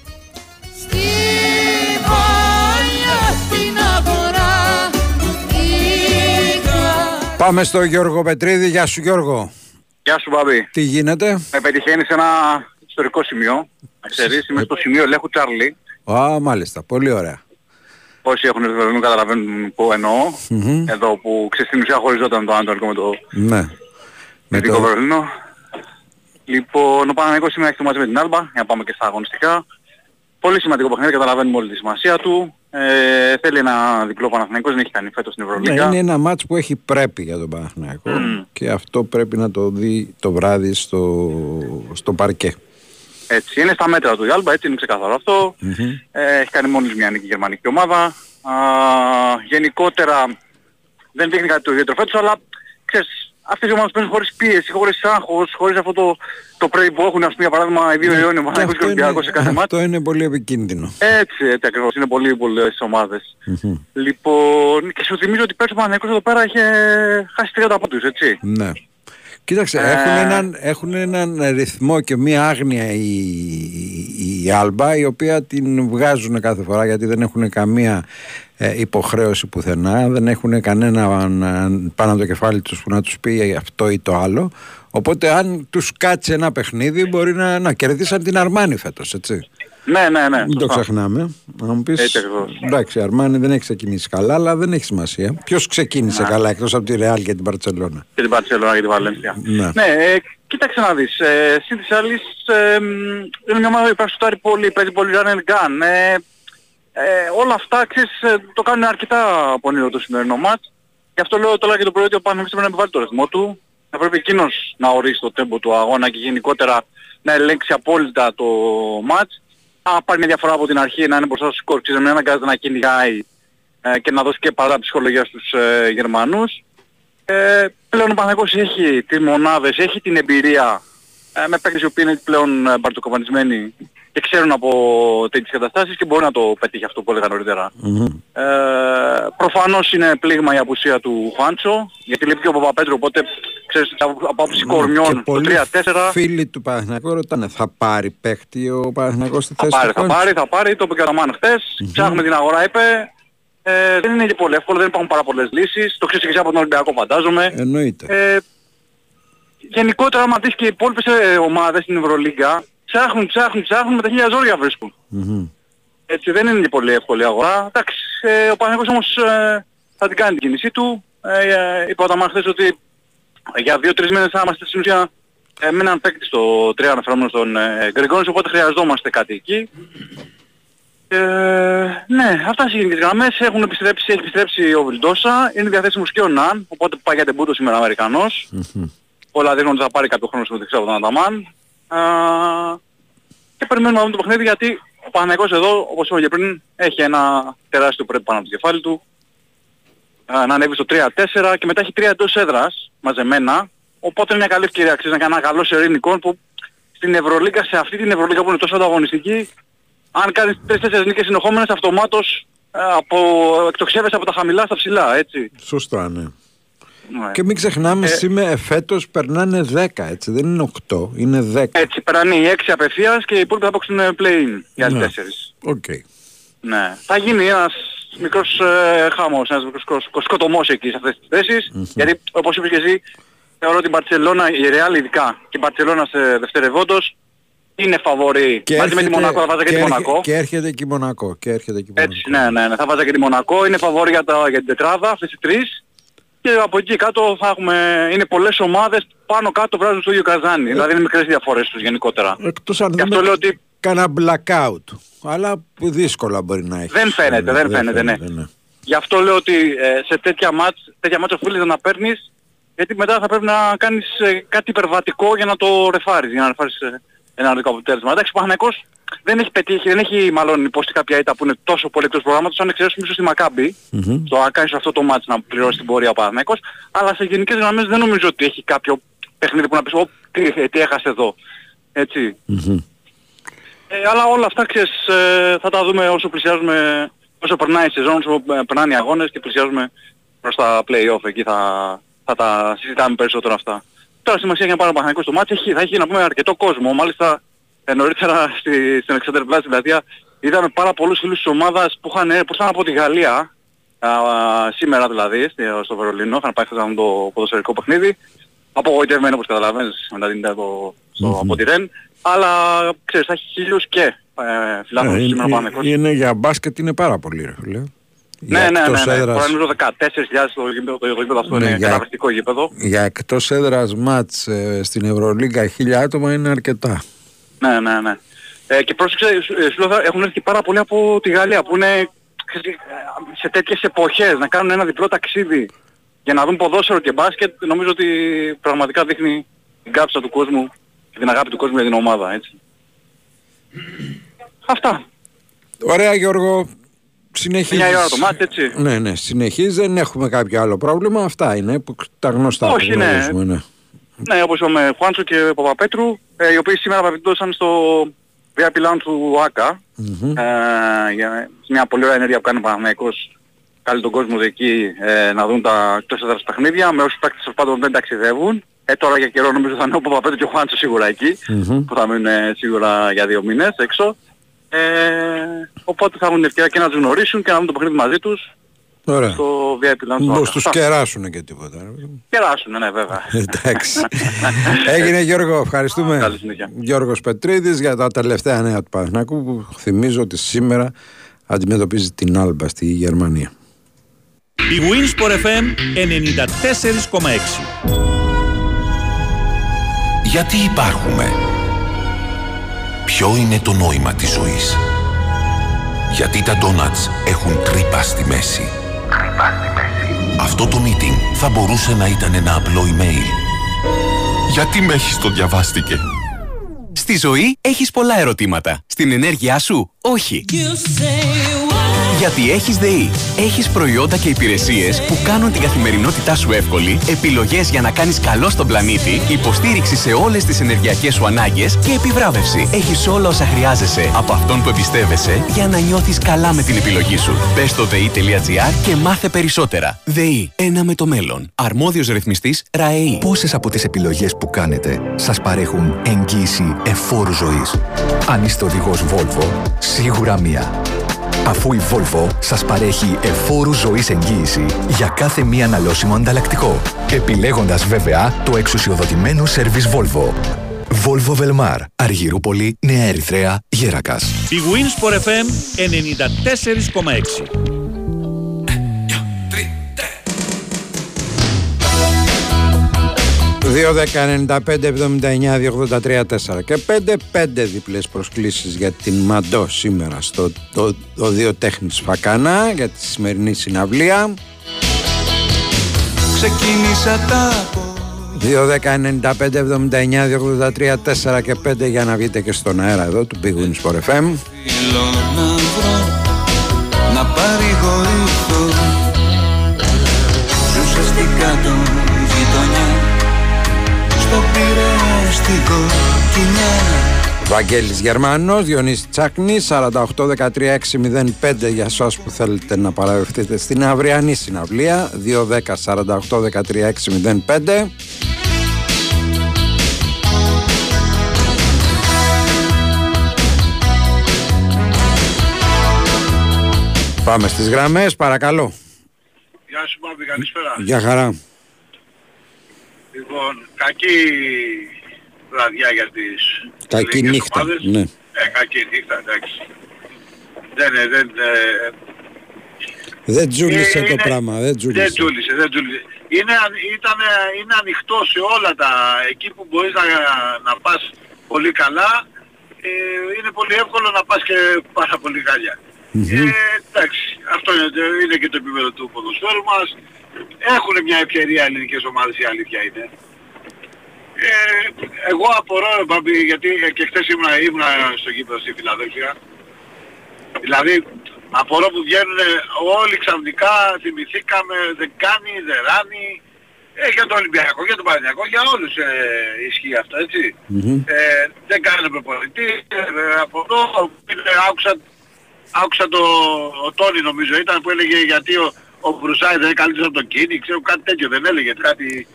παλιά την αγορά Η καρδιά Πάμε στο Γιώργο Πετρίδη. Γεια σου Γιώργο. Γεια σου Μπαμπή. Τι γίνεται; Με πετυχαίνεις σε ένα ιστορικό σημείο. Να ξέρεις, είμαι στο σημείο ελέγχου Τσάρλι. Α, μάλιστα. Πολύ ωραία. Όσοι έχουν έρθει δεν καταλαβαίνουν που εννοώ. Μμμ. Εδώ που ξέρεις στην ουσία χωριζόταν το Ανατολικό με το Ναι. Με Δυτικό το... Βερολίνο. Λοιπόν, ο Παναγικός σήμερα έχει το μαζί με την Άλμπα, για να πάμε και στα αγωνιστικά. Πολύ σημαντικό παιχνίδι, καταλαβαίνουμε όλη τη σημασία του. Ε, θέλει ένα διπλό Παναθηναϊκός, δεν έχει κάνει φέτος στην Ναι, Ευρωλίγα. είναι ένα μάτς που έχει πρέπει για τον Παναθηναϊκό και αυτό πρέπει να το δει το βράδυ στο, στο παρκέ. Έτσι, είναι στα μέτρα του η Άλμπα, έτσι είναι ξεκάθαρο αυτό. Ε, έχει κάνει μόλις μια νίκη η γερμανική ομάδα. Α, γενικότερα δεν δείχνει κάτι το ιδιαίτερο φέτος, αλλά ξέρεις, αυτές οι ομάδες παίζουν χωρίς πίεση, χωρίς άγχος, χωρίς αυτό το, το πρέι που έχουν, ας πούμε, για παράδειγμα, οι δύο Ιόνιοι, ο Παναγικός και ο Ολυμπιακός σε κάθε μάτι. Αυτό είναι πολύ επικίνδυνο. Έτσι, έτσι ακριβώς, είναι πολύ πολλές ομάδες. Λοιπόν, και σου θυμίζω ότι πέρσι ο Παναγικός εδώ πέρα είχε χάσει 30 πόντους, έτσι. Ναι. Κοίταξε, Ε. έχουν, έναν, έχουν έναν ρυθμό και μία άγνοια η, η, η Άλμπα η οποία την βγάζουν κάθε φορά γιατί δεν έχουν καμία ε, υποχρέωση πουθενά, δεν έχουν κανένα ε, πάνω από το κεφάλι τους που να τους πει αυτό ή το άλλο. Οπότε αν τους κάτσει ένα παιχνίδι μπορεί να, να κερδίσαν την Αρμάνη φέτος, έτσι. Ναι, ναι, ναι. Μην το σωστά. ξεχνάμε. Να μου πεις, Έτσι ακριβώς. εντάξει, η Αρμάνη δεν έχει ξεκινήσει καλά, αλλά δεν έχει σημασία. Ποιος ξεκίνησε Ναι. καλά εκτός από τη Ρεάλ και την Παρτσελώνα. Και την Παρσελόνα και την Βαλένσια. Ναι. Ναι, ε, Κοίταξε να δεις, ε, συν της άλλης ε, μ, είναι μια ομάδα που σουτάρει πολύ, παίζει πολύ run and gun. Ε, ε, όλα αυτά ξέρεις, ε, το κάνουν αρκετά πονηρό το σημερινό μάτς. Γι' αυτό λέω τώρα και το πρωί ότι ο Παναγιώτης πρέπει να επιβάλλει το ρυθμό του. Θα πρέπει εκείνος να ορίσει το τέμπο του αγώνα και γενικότερα να ελέγξει απόλυτα το μάτς. Αν πάρει μια διαφορά από την αρχή να είναι μπροστά στο σκορ, ξέρεις, να μην αναγκάζεται να κυνηγάει ε, και να δώσει και παρά ψυχολογία στους ε, Γερμανούς. Ε, πλέον ο Παναγιώτης έχει τις μονάδες, έχει την εμπειρία ε, με παίκτες οι οποίοι είναι πλέον ε, μπαρτοκομματισμένοι και ξέρουν από τέτοιες καταστάσεις και μπορεί να το πετύχει αυτό που έλεγα νωρίτερα. Ε, προφανώς είναι πλήγμα η απουσία του Χουάντσο, γιατί λείπει και ο Παπαπέτρου, οπότε ξέρεις από από άποψη κορμιών το 3-4 Φίλοι του Παναθηναϊκού ρωτάνε, θα πάρει παίχτη ο Παναθηναϊκός στη θα θέση πάρει, του θα Χουάντσο; πάρει, θα πάρει, το είπε και ο Ραμάν χτες, ψάχνουμε την αγορά είπε, ε, δεν είναι και πολύ εύκολο, δεν υπάρχουν πάρα πολλές λύσεις, το ξέρεις και εσύ από τον Ολυμπιακό φαντάζομαι. Εννοείται. Ε, γενικότερα άμα δεις και οι υπόλοιπες ε, ομάδες στην Ευρωλίγκα, ψάχνουν, ψάχνουν, ψάχνουν, με τα χίλια ζόρια βρίσκουν. Μμμ. Έτσι δεν είναι και πολύ εύκολη η αγορά. Εντάξει, ε, ο Παναγιώτης όμως ε, θα την κάνει την κίνησή του. Ε, ε, είπα όταν χθες ότι για δύο-τρεις μήνες θα είμαστε στην ουσία ε, με έναν παίκτη στο 3 αναφερόμενο στον ε, Γκριγκόνης, οπότε χρειαζόμαστε κάτι εκεί. Ε, ναι, αυτά στις γενικές γραμμές έχουν επιστρέψει, έχει επιστρέψει ο Βιλντόσα, είναι διαθέσιμος και ο Ναν, οπότε πάει για τεμπούτο σήμερα ο Αμερικανός. Όλα δείχνουν ότι θα πάρει κάποιο χρόνο στο δεξιά από τον Ανταμάν. Α, και περιμένουμε να δούμε το παιχνίδι γιατί ο Παναγικός εδώ, όπως είπα και πριν, έχει ένα τεράστιο πρέπει πάνω από το κεφάλι του. Α, να ανέβει στο 3-4 και μετά έχει 3 εντός έδρας μαζεμένα. Οπότε είναι μια καλή ευκαιρία ξέρεις, να κάνει ένα καλό σερήν εικόν που στην Ευρωλίγκα, σε αυτή την Ευρωλίγκα που είναι τόσο ανταγωνιστική, αν κάνεις 3-4 νίκες συνεχόμενες αυτομάτως ε, από, εκτοξεύεσαι από τα χαμηλά στα ψηλά, έτσι. Σωστά, ναι. Ναι. Και μην ξεχνάμε, Ε, σήμερα φέτος περνάνε 10, έτσι, δεν είναι 8, είναι 10. Έτσι, περνάνε οι 6 απευθείας και οι υπόλοιποι θα παίξουν ε, play-in για άλλοι Ναι. 4. Οκ. Ναι. Θα γίνει ένας μικρός ε, χαμός, ένας μικρός σκο- σκοτωμός εκεί σε αυτές τις θέσεις. Γιατί όπως είπες και εσύ, θεωρώ ότι η Μπαρτσελώνα, η Ρεάλ ειδικά και η Μπαρτσελώνα σε δευτερευόντως είναι φαβορή. Και Μαζί με τη έρχεται- Μονακό θα βάζα και, και τη έρχε- Μονακό. Και έρχεται και η Μονακό. Και έρχεται και η Μονακό. Έτσι, ναι, ναι, ναι. Θα βάζα και τη Μονακό. Είναι φαβορή για, τα, για την τετράδα, αυτές οι τρεις. Και από εκεί κάτω θα έχουμε, είναι πολλές ομάδες πάνω κάτω βράζουν στο ίδιο καζάνι. Δηλαδή είναι μικρές διαφορές τους γενικότερα. Εκτός αν Γι' αυτό δούμε λέω ότι κάνα blackout. Αλλά δύσκολα μπορεί να έχεις. Δεν φαίνεται, δεν φαίνεται, ναι. Γι' αυτό λέω ότι ε, σε τέτοια μάτς, τέτοια μάτς οφείλεις να παίρνεις γιατί μετά θα πρέπει να κάνεις ε, κάτι υπερβατικό για να το ρεφάρεις, για να ρεφάρεις ε, ένα αρνητικό αποτέλεσμα. Εντάξει, ο Παναγικός δεν έχει πετύχει, δεν έχει μάλλον υποστεί κάποια ήττα που είναι τόσο πολύ εκτός προγράμματος, αν εξαιρέσουμε ίσως τη Μακάμπη, το να κάνεις σε αυτό το μάτς να πληρώσεις την πορεία ο Παναγικός, αλλά σε γενικές γραμμές δεν νομίζω ότι έχει κάποιο παιχνίδι που να πεις, «Ω, τι, ε, τι έχασε εδώ. Έτσι. Ε, αλλά όλα αυτά ξέρεις, ε, θα τα δούμε όσο πλησιάζουμε, όσο περνάει η σεζόν, όσο ε, περνάνε οι αγώνες και πλησιάζουμε προς τα play-off. Εκεί θα, θα τα συζητάμε περισσότερο αυτά. Τώρα σημασία για να πάρει ο Παναγικός στο μάτι έχει, θα έχει να πούμε αρκετό κόσμο. Μάλιστα ε, νωρίτερα στη, στην Alexander Plaza στην πλατεία είδαμε πάρα πολλούς φίλους της ομάδας που είχαν, που ήρθαν από τη Γαλλία α, σήμερα δηλαδή στη- στο Βερολίνο, είχαν πάει χθες να δουν το ποδοσφαιρικό παιχνίδι. Απογοητευμένοι όπως καταλαβαίνεις μετά την ήττα από, στο, από τη Ρεν. Αλλά ξέρεις θα έχει χίλιους και ε, φιλάθλους Ε, σήμερα ο είναι, Παναγικός. είναι για μπάσκετ είναι πάρα πολύ ρε φίλε. Ναι, ναι, ναι, εκτός ναι. έδρας- Τώρα νομίζω 14.000 το γήπεδο, το γήπεδο αυτό Ναι, είναι για- καταπληκτικό γήπεδο. Για εκτός έδρας μάτς ε, στην Ευρωλίγκα χίλια άτομα είναι αρκετά. Ναι, ναι, ναι. Ε, και πρόσεξε, σου ε, σου λέω, θα- έχουν έρθει πάρα πολλοί από τη Γαλλία που είναι ξέρεις, ε, σε τέτοιες εποχές να κάνουν ένα διπλό ταξίδι για να δουν ποδόσφαιρο και μπάσκετ. Νομίζω ότι πραγματικά δείχνει την κάψα του κόσμου και την αγάπη του κόσμου για την ομάδα, έτσι. Αυτά. Ωραία Γιώργο, συνεχίζεις. Μια ώρα το μάτι, έτσι. Ναι, ναι, συνεχίζεις, δεν έχουμε κάποιο άλλο πρόβλημα. Αυτά είναι που τα γνωστά Όχι, που ναι. γνωρίζουμε, ναι. Ναι, όπως είπαμε, Χουάντσο και Παπαπέτρου, ε, οι οποίοι σήμερα παρεμπιπτώσαν στο VIP Lounge του ΆΚΑ, Μμμ. ε, για μια πολύ ωραία ενέργεια που κάνει ο Παναθηναϊκός καλεί τον κόσμο εκεί ε, να δουν τα εκτός έδρας παιχνίδια με όσους παίκτες τέλος πάντων δεν ταξιδεύουν. Ε, τώρα για καιρό νομίζω θα είναι ο Παπαπέτρου και ο Χουάντσος σίγουρα εκεί Μμμ. που θα μείνουν ε, σίγουρα για δύο μήνες έξω. Ε, οπότε θα έχουν την ευκαιρία και να τους γνωρίσουν και να δουν το παιχνίδι μαζί τους Ωραία. στο VIP Lounge του Πώς ΆΚΑ. τους Αυτά. κεράσουν και τίποτα. ρε. Κεράσουν, ναι βέβαια. Εντάξει. Έγινε Γιώργο, ευχαριστούμε. Καλή συνέχεια. Γιώργος Πετρίδης για τα τελευταία νέα του Παναθηναϊκού που θυμίζω ότι σήμερα αντιμετωπίζει την Άλμπα στη Γερμανία. Η Winsport FM 94,6. Γιατί υπάρχουμε; Ποιο είναι το νόημα της ζωής; Γιατί τα ντόνατς έχουν τρύπα στη μέση. Τρύπα στη μέση. Αυτό το meeting θα μπορούσε να ήταν ένα απλό email. Γιατί με έχεις το διαβάστηκε; Στη ζωή έχεις πολλά ερωτήματα. Στην ενέργειά σου, όχι. Γιατί έχεις ΔΕΗ. Έχεις προϊόντα και υπηρεσίες που κάνουν την καθημερινότητά σου εύκολη, επιλογές για να κάνεις καλό στον πλανήτη, υποστήριξη σε όλες τις ενεργειακές σου ανάγκες και επιβράβευση. Έχεις όλα όσα χρειάζεσαι από αυτόν που εμπιστεύεσαι για να νιώθεις καλά με την επιλογή σου. Μπες στο ΔΕΗ.gr και μάθε περισσότερα. ΔΕΗ. Ένα με το μέλλον. Αρμόδιος ρυθμιστής ΡΑΕΗ. Πόσες από τις επιλογές που κάνετε σας παρέχουν εγγύηση εφόρου ζωής; Αν είστε οδηγός Volvo, σίγουρα μία. Αφού η Volvo σας παρέχει εφόρους ζωής εγγύηση για κάθε μία αναλώσιμο ανταλλακτικό. Επιλέγοντας βέβαια το εξουσιοδοτημένο σερβις Volvo. Volvo Velmar, Αργυρούπολη, Νέα Ερυθρέα, Γέρακας. Η Winsport FM 94,6. 2-10-95-79-283-4 και 5 5 διπλές προσκλήσεις για την Μαντό σήμερα στο το, το δύο τέχνης Φακανά για τη σημερινή συναυλία. Ξεκίνησα τα 2-10-95-79-283-4 και 5 για να βγείτε και στον αέρα εδώ του Big Wings for FM Θέλω πειραιαστικό κοινιά Βαγγέλης Γερμανός, Διονύσης Τσάκνης 48-13-605 για σας που θέλετε να παραδεχτείτε στην αυριανή συναυλία 2-10-48-13-605 Πάμε στις γραμμές, παρακαλώ. Γεια σου Μπάμπη, καλησπέρα. Για χαρά. Λοιπόν, κακή βραδιά για τις Κακή ελληνικές νύχτα. ομάδες. Ναι. Ε, κακή νύχτα, εντάξει. Δεν, ε, δεν, ε, Δεν τζούλησε Ε, το είναι- πράγμα, δεν δεν τζούλησε. τζούλησε, δεν τζούλησε. Είναι, αν- ήταν, είναι ανοιχτό σε όλα τα, εκεί που μπορείς να, να πας πολύ καλά, ε, είναι πολύ εύκολο να πας και πάρα πολύ καλιά. Ε, εντάξει, αυτό είναι, είναι και το επίπεδο του ποδοσφαίρου μας. Έχουν μια ευκαιρία ελληνικές ομάδες, η αλήθεια είναι. Ε, εγώ απορώ, Μπάμπη, γιατί ε, και χθες ήμουνα, ήμουνα στο γήπεδο στη Φιλαδέλφια. Δηλαδή, απορώ που βγαίνουν όλοι ξαφνικά, θυμηθήκαμε, δεν κάνει, δεν ράνει. Ε, για τον Ολυμπιακό, για τον Παναγιακό, για όλους ε, ισχύει αυτό, έτσι. Ε, δεν κάνει προπονητής. Ε, από εδώ είναι, άκουσα, άκουσα το ο Τόνι νομίζω ήταν που έλεγε γιατί ο, ο Μπρουσάη δεν είναι καλύτερος από τον Κίνη, ξέρω κάτι τέτοιο δεν έλεγε, κάτι...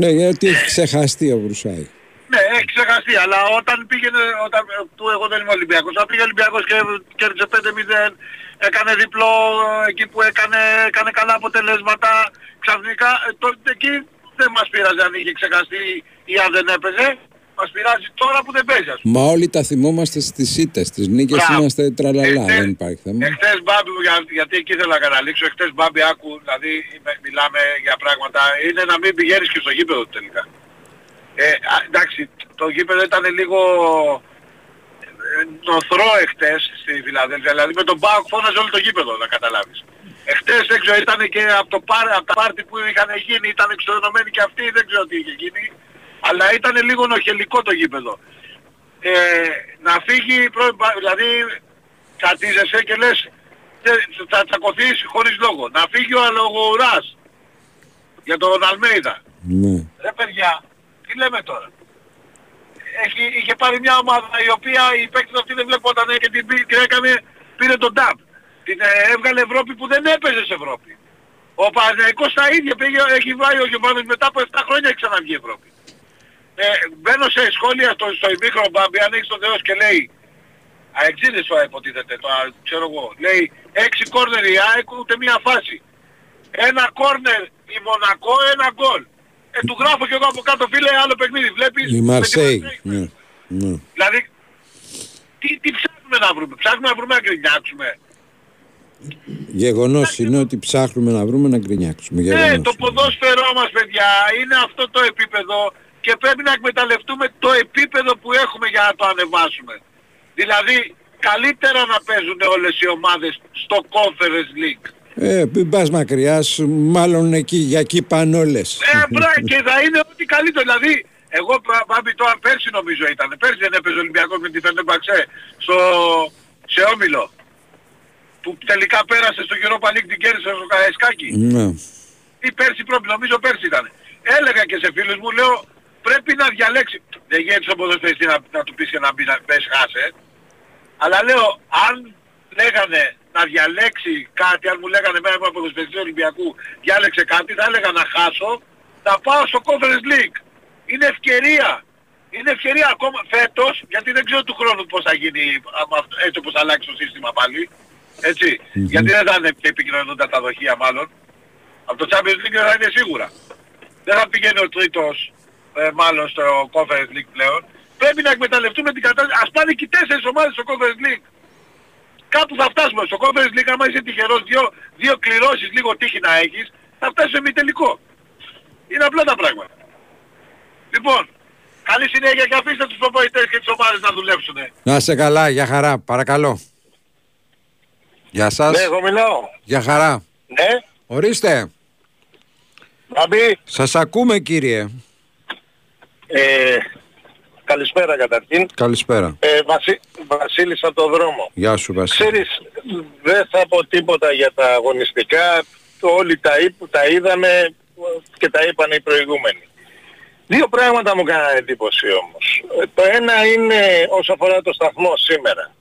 Ναι, γιατί έχει ξεχαστεί ο Βρουσάη. Ναι, έχει ξεχαστεί, αλλά όταν πήγαινε, όταν, που εγώ δεν είμαι Ολυμπιακός, όταν πήγε ο Ολυμπιακός και κέρδισε 5-0, έκανε διπλό ε, εκεί που έκανε, έκανε καλά αποτελέσματα, ξαφνικά, ε, τότε εκεί δεν μας πειράζει αν είχε ξεχαστεί ή αν δεν έπαιζε, μας πειράζει τώρα που δεν παίζει. ας πούμε. Μα όλοι τα θυμόμαστε στις ήττες, στις νίκες Μπράβο. είμαστε τραλαλά, Εχθές- δεν υπάρχει θέμα. Εχθές Μπάμπη μου, για, γιατί εκεί ήθελα να καταλήξω, εχθές Μπάμπη άκου, δηλαδή είμαι- μιλάμε για πράγματα, είναι να μην πηγαίνεις και στο γήπεδο τελικά. Ε, α, εντάξει, το γήπεδο ήταν λίγο ε, νοθρό εχθές στη Φιλαδέλφια, δηλαδή με τον Μπάουκ φώναζε όλο το γήπεδο να καταλάβεις. Εχθές δεν ξέρω, ήταν και από, το πάρ, από τα πάρτι που είχαν γίνει, ήταν εξοργανωμένοι και αυτοί, δεν ξέρω τι είχε γίνει, αλλά ήταν λίγο νοχελικό το γήπεδο. Ε, να φύγει, προ- δηλαδή κατίζεσαι και λες «τε- θα τσακωθείς χωρίς λόγο. Να φύγει ο Αλογοουράς για τον Αλμέιδα. Ναι. Ρε παιδιά, τι λέμε τώρα. Έχει, είχε πάρει μια ομάδα η οποία οι παίκτες αυτοί δεν βλέπονταν και την πή- και έκανε, πήρε τον τάπ. Την ε, έβγαλε Ευρώπη που δεν έπαιζε σε Ευρώπη. Ο Παναγικός τα ίδια πήγε, έχει βάλει ο Γιωβάνος μετά από 7 χρόνια έχει ξαναβγεί Ευρώπη. Ε, μπαίνω σε σχόλια στο, στο ημίχρονο Μπάμπη, αν έχεις τον Θεός και λέει αεξίδες το υποτίθεται, το, α, ξέρω εγώ. Λέει 6 κόρνερ η ΑΕΚ ούτε μία φάση. Ένα κόρνερ η Μονακό, ένα γκολ. Ε, του γράφω κι εγώ από κάτω φίλε άλλο παιχνίδι. Βλέπεις; Η με τη Μαρσέη. Μαρσέη. Ναι. ναι. Δηλαδή, τι, τι ψάχνουμε να βρούμε. Ψάχνουμε να βρούμε να γκρινιάξουμε. Γεγονός είναι ότι ψάχνουμε να βρούμε να γκρινιάξουμε. Ναι, Γεγονός. το ποδόσφαιρό μας παιδιά είναι αυτό το επίπεδο και πρέπει να εκμεταλλευτούμε το επίπεδο που έχουμε για να το ανεβάσουμε. Δηλαδή καλύτερα να παίζουν όλες οι ομάδες στο Conference League. Ε, μην πας μακριά, σου, μάλλον εκεί, για εκεί πάνε όλες. Ε, μπρά, και θα είναι ό,τι καλύτερο. Δηλαδή, εγώ πα- πάμε τώρα πέρσι νομίζω ήταν. Πέρσι δεν έπαιζε ο Ολυμπιακός με τη Φερνεμπαξέ στο, σε Όμιλο. Που τελικά πέρασε στο Europa League την κέρδισε στο Καραϊσκάκι. Ναι. Ή πέρσι πρώτη, νομίζω πέρσι ήταν. Έλεγα και σε φίλους μου, λέω, πρέπει να διαλέξει. Δεν γίνεται στον ποδοσφαιριστής να, να του πεις και να μπει να πες χάσε. Αλλά λέω, αν λέγανε να διαλέξει κάτι, αν μου λέγανε μένα από ποδοσφαιριστής του Ολυμπιακού, διάλεξε κάτι, θα έλεγα να χάσω, να πάω στο Conference League. Είναι ευκαιρία. Είναι ευκαιρία ακόμα φέτος, γιατί δεν ξέρω του χρόνου πώς θα γίνει, άμα αυτό- έτσι όπως θα αλλάξει το σύστημα πάλι. Έτσι. Γιατί δεν θα είναι και επικοινωνούντα τα δοχεία μάλλον. Από το Champions League δεν θα είναι σίγουρα. Δεν θα πηγαίνει ο τρίτος ε, μάλλον στο Conference League πλέον. Πρέπει να εκμεταλλευτούμε την κατάσταση. Ας πάνε και οι τέσσερις ομάδες στο Conference League. Κάπου θα φτάσουμε. Στο Conference League άμα είσαι τυχερός δύο, δύο κληρώσεις λίγο τύχη να έχεις, θα φτάσεις σε μη τελικό. Είναι απλά τα πράγματα. Λοιπόν, καλή συνέχεια και αφήστε τους προπονητές και τις ομάδες να δουλέψουν. Να σε καλά, για χαρά, παρακαλώ. Γεια σας. Ναι, εγώ μιλάω. Για χαρά. Ναι. Ορίστε. Αμπή. Σας ακούμε κύριε. Ε, καλησπέρα καταρχήν. Καλησπέρα. Ε, Βασί, Βασίλης από το δρόμο. Γεια σου Βασίλη. Ξέρεις, δεν θα πω τίποτα για τα αγωνιστικά. Το όλοι τα, είπ- τα είδαμε και τα είπαν οι προηγούμενοι. Δύο πράγματα μου κάνανε εντύπωση όμως. Ε, Το ένα είναι όσο αφορά το σταθμό σήμερα.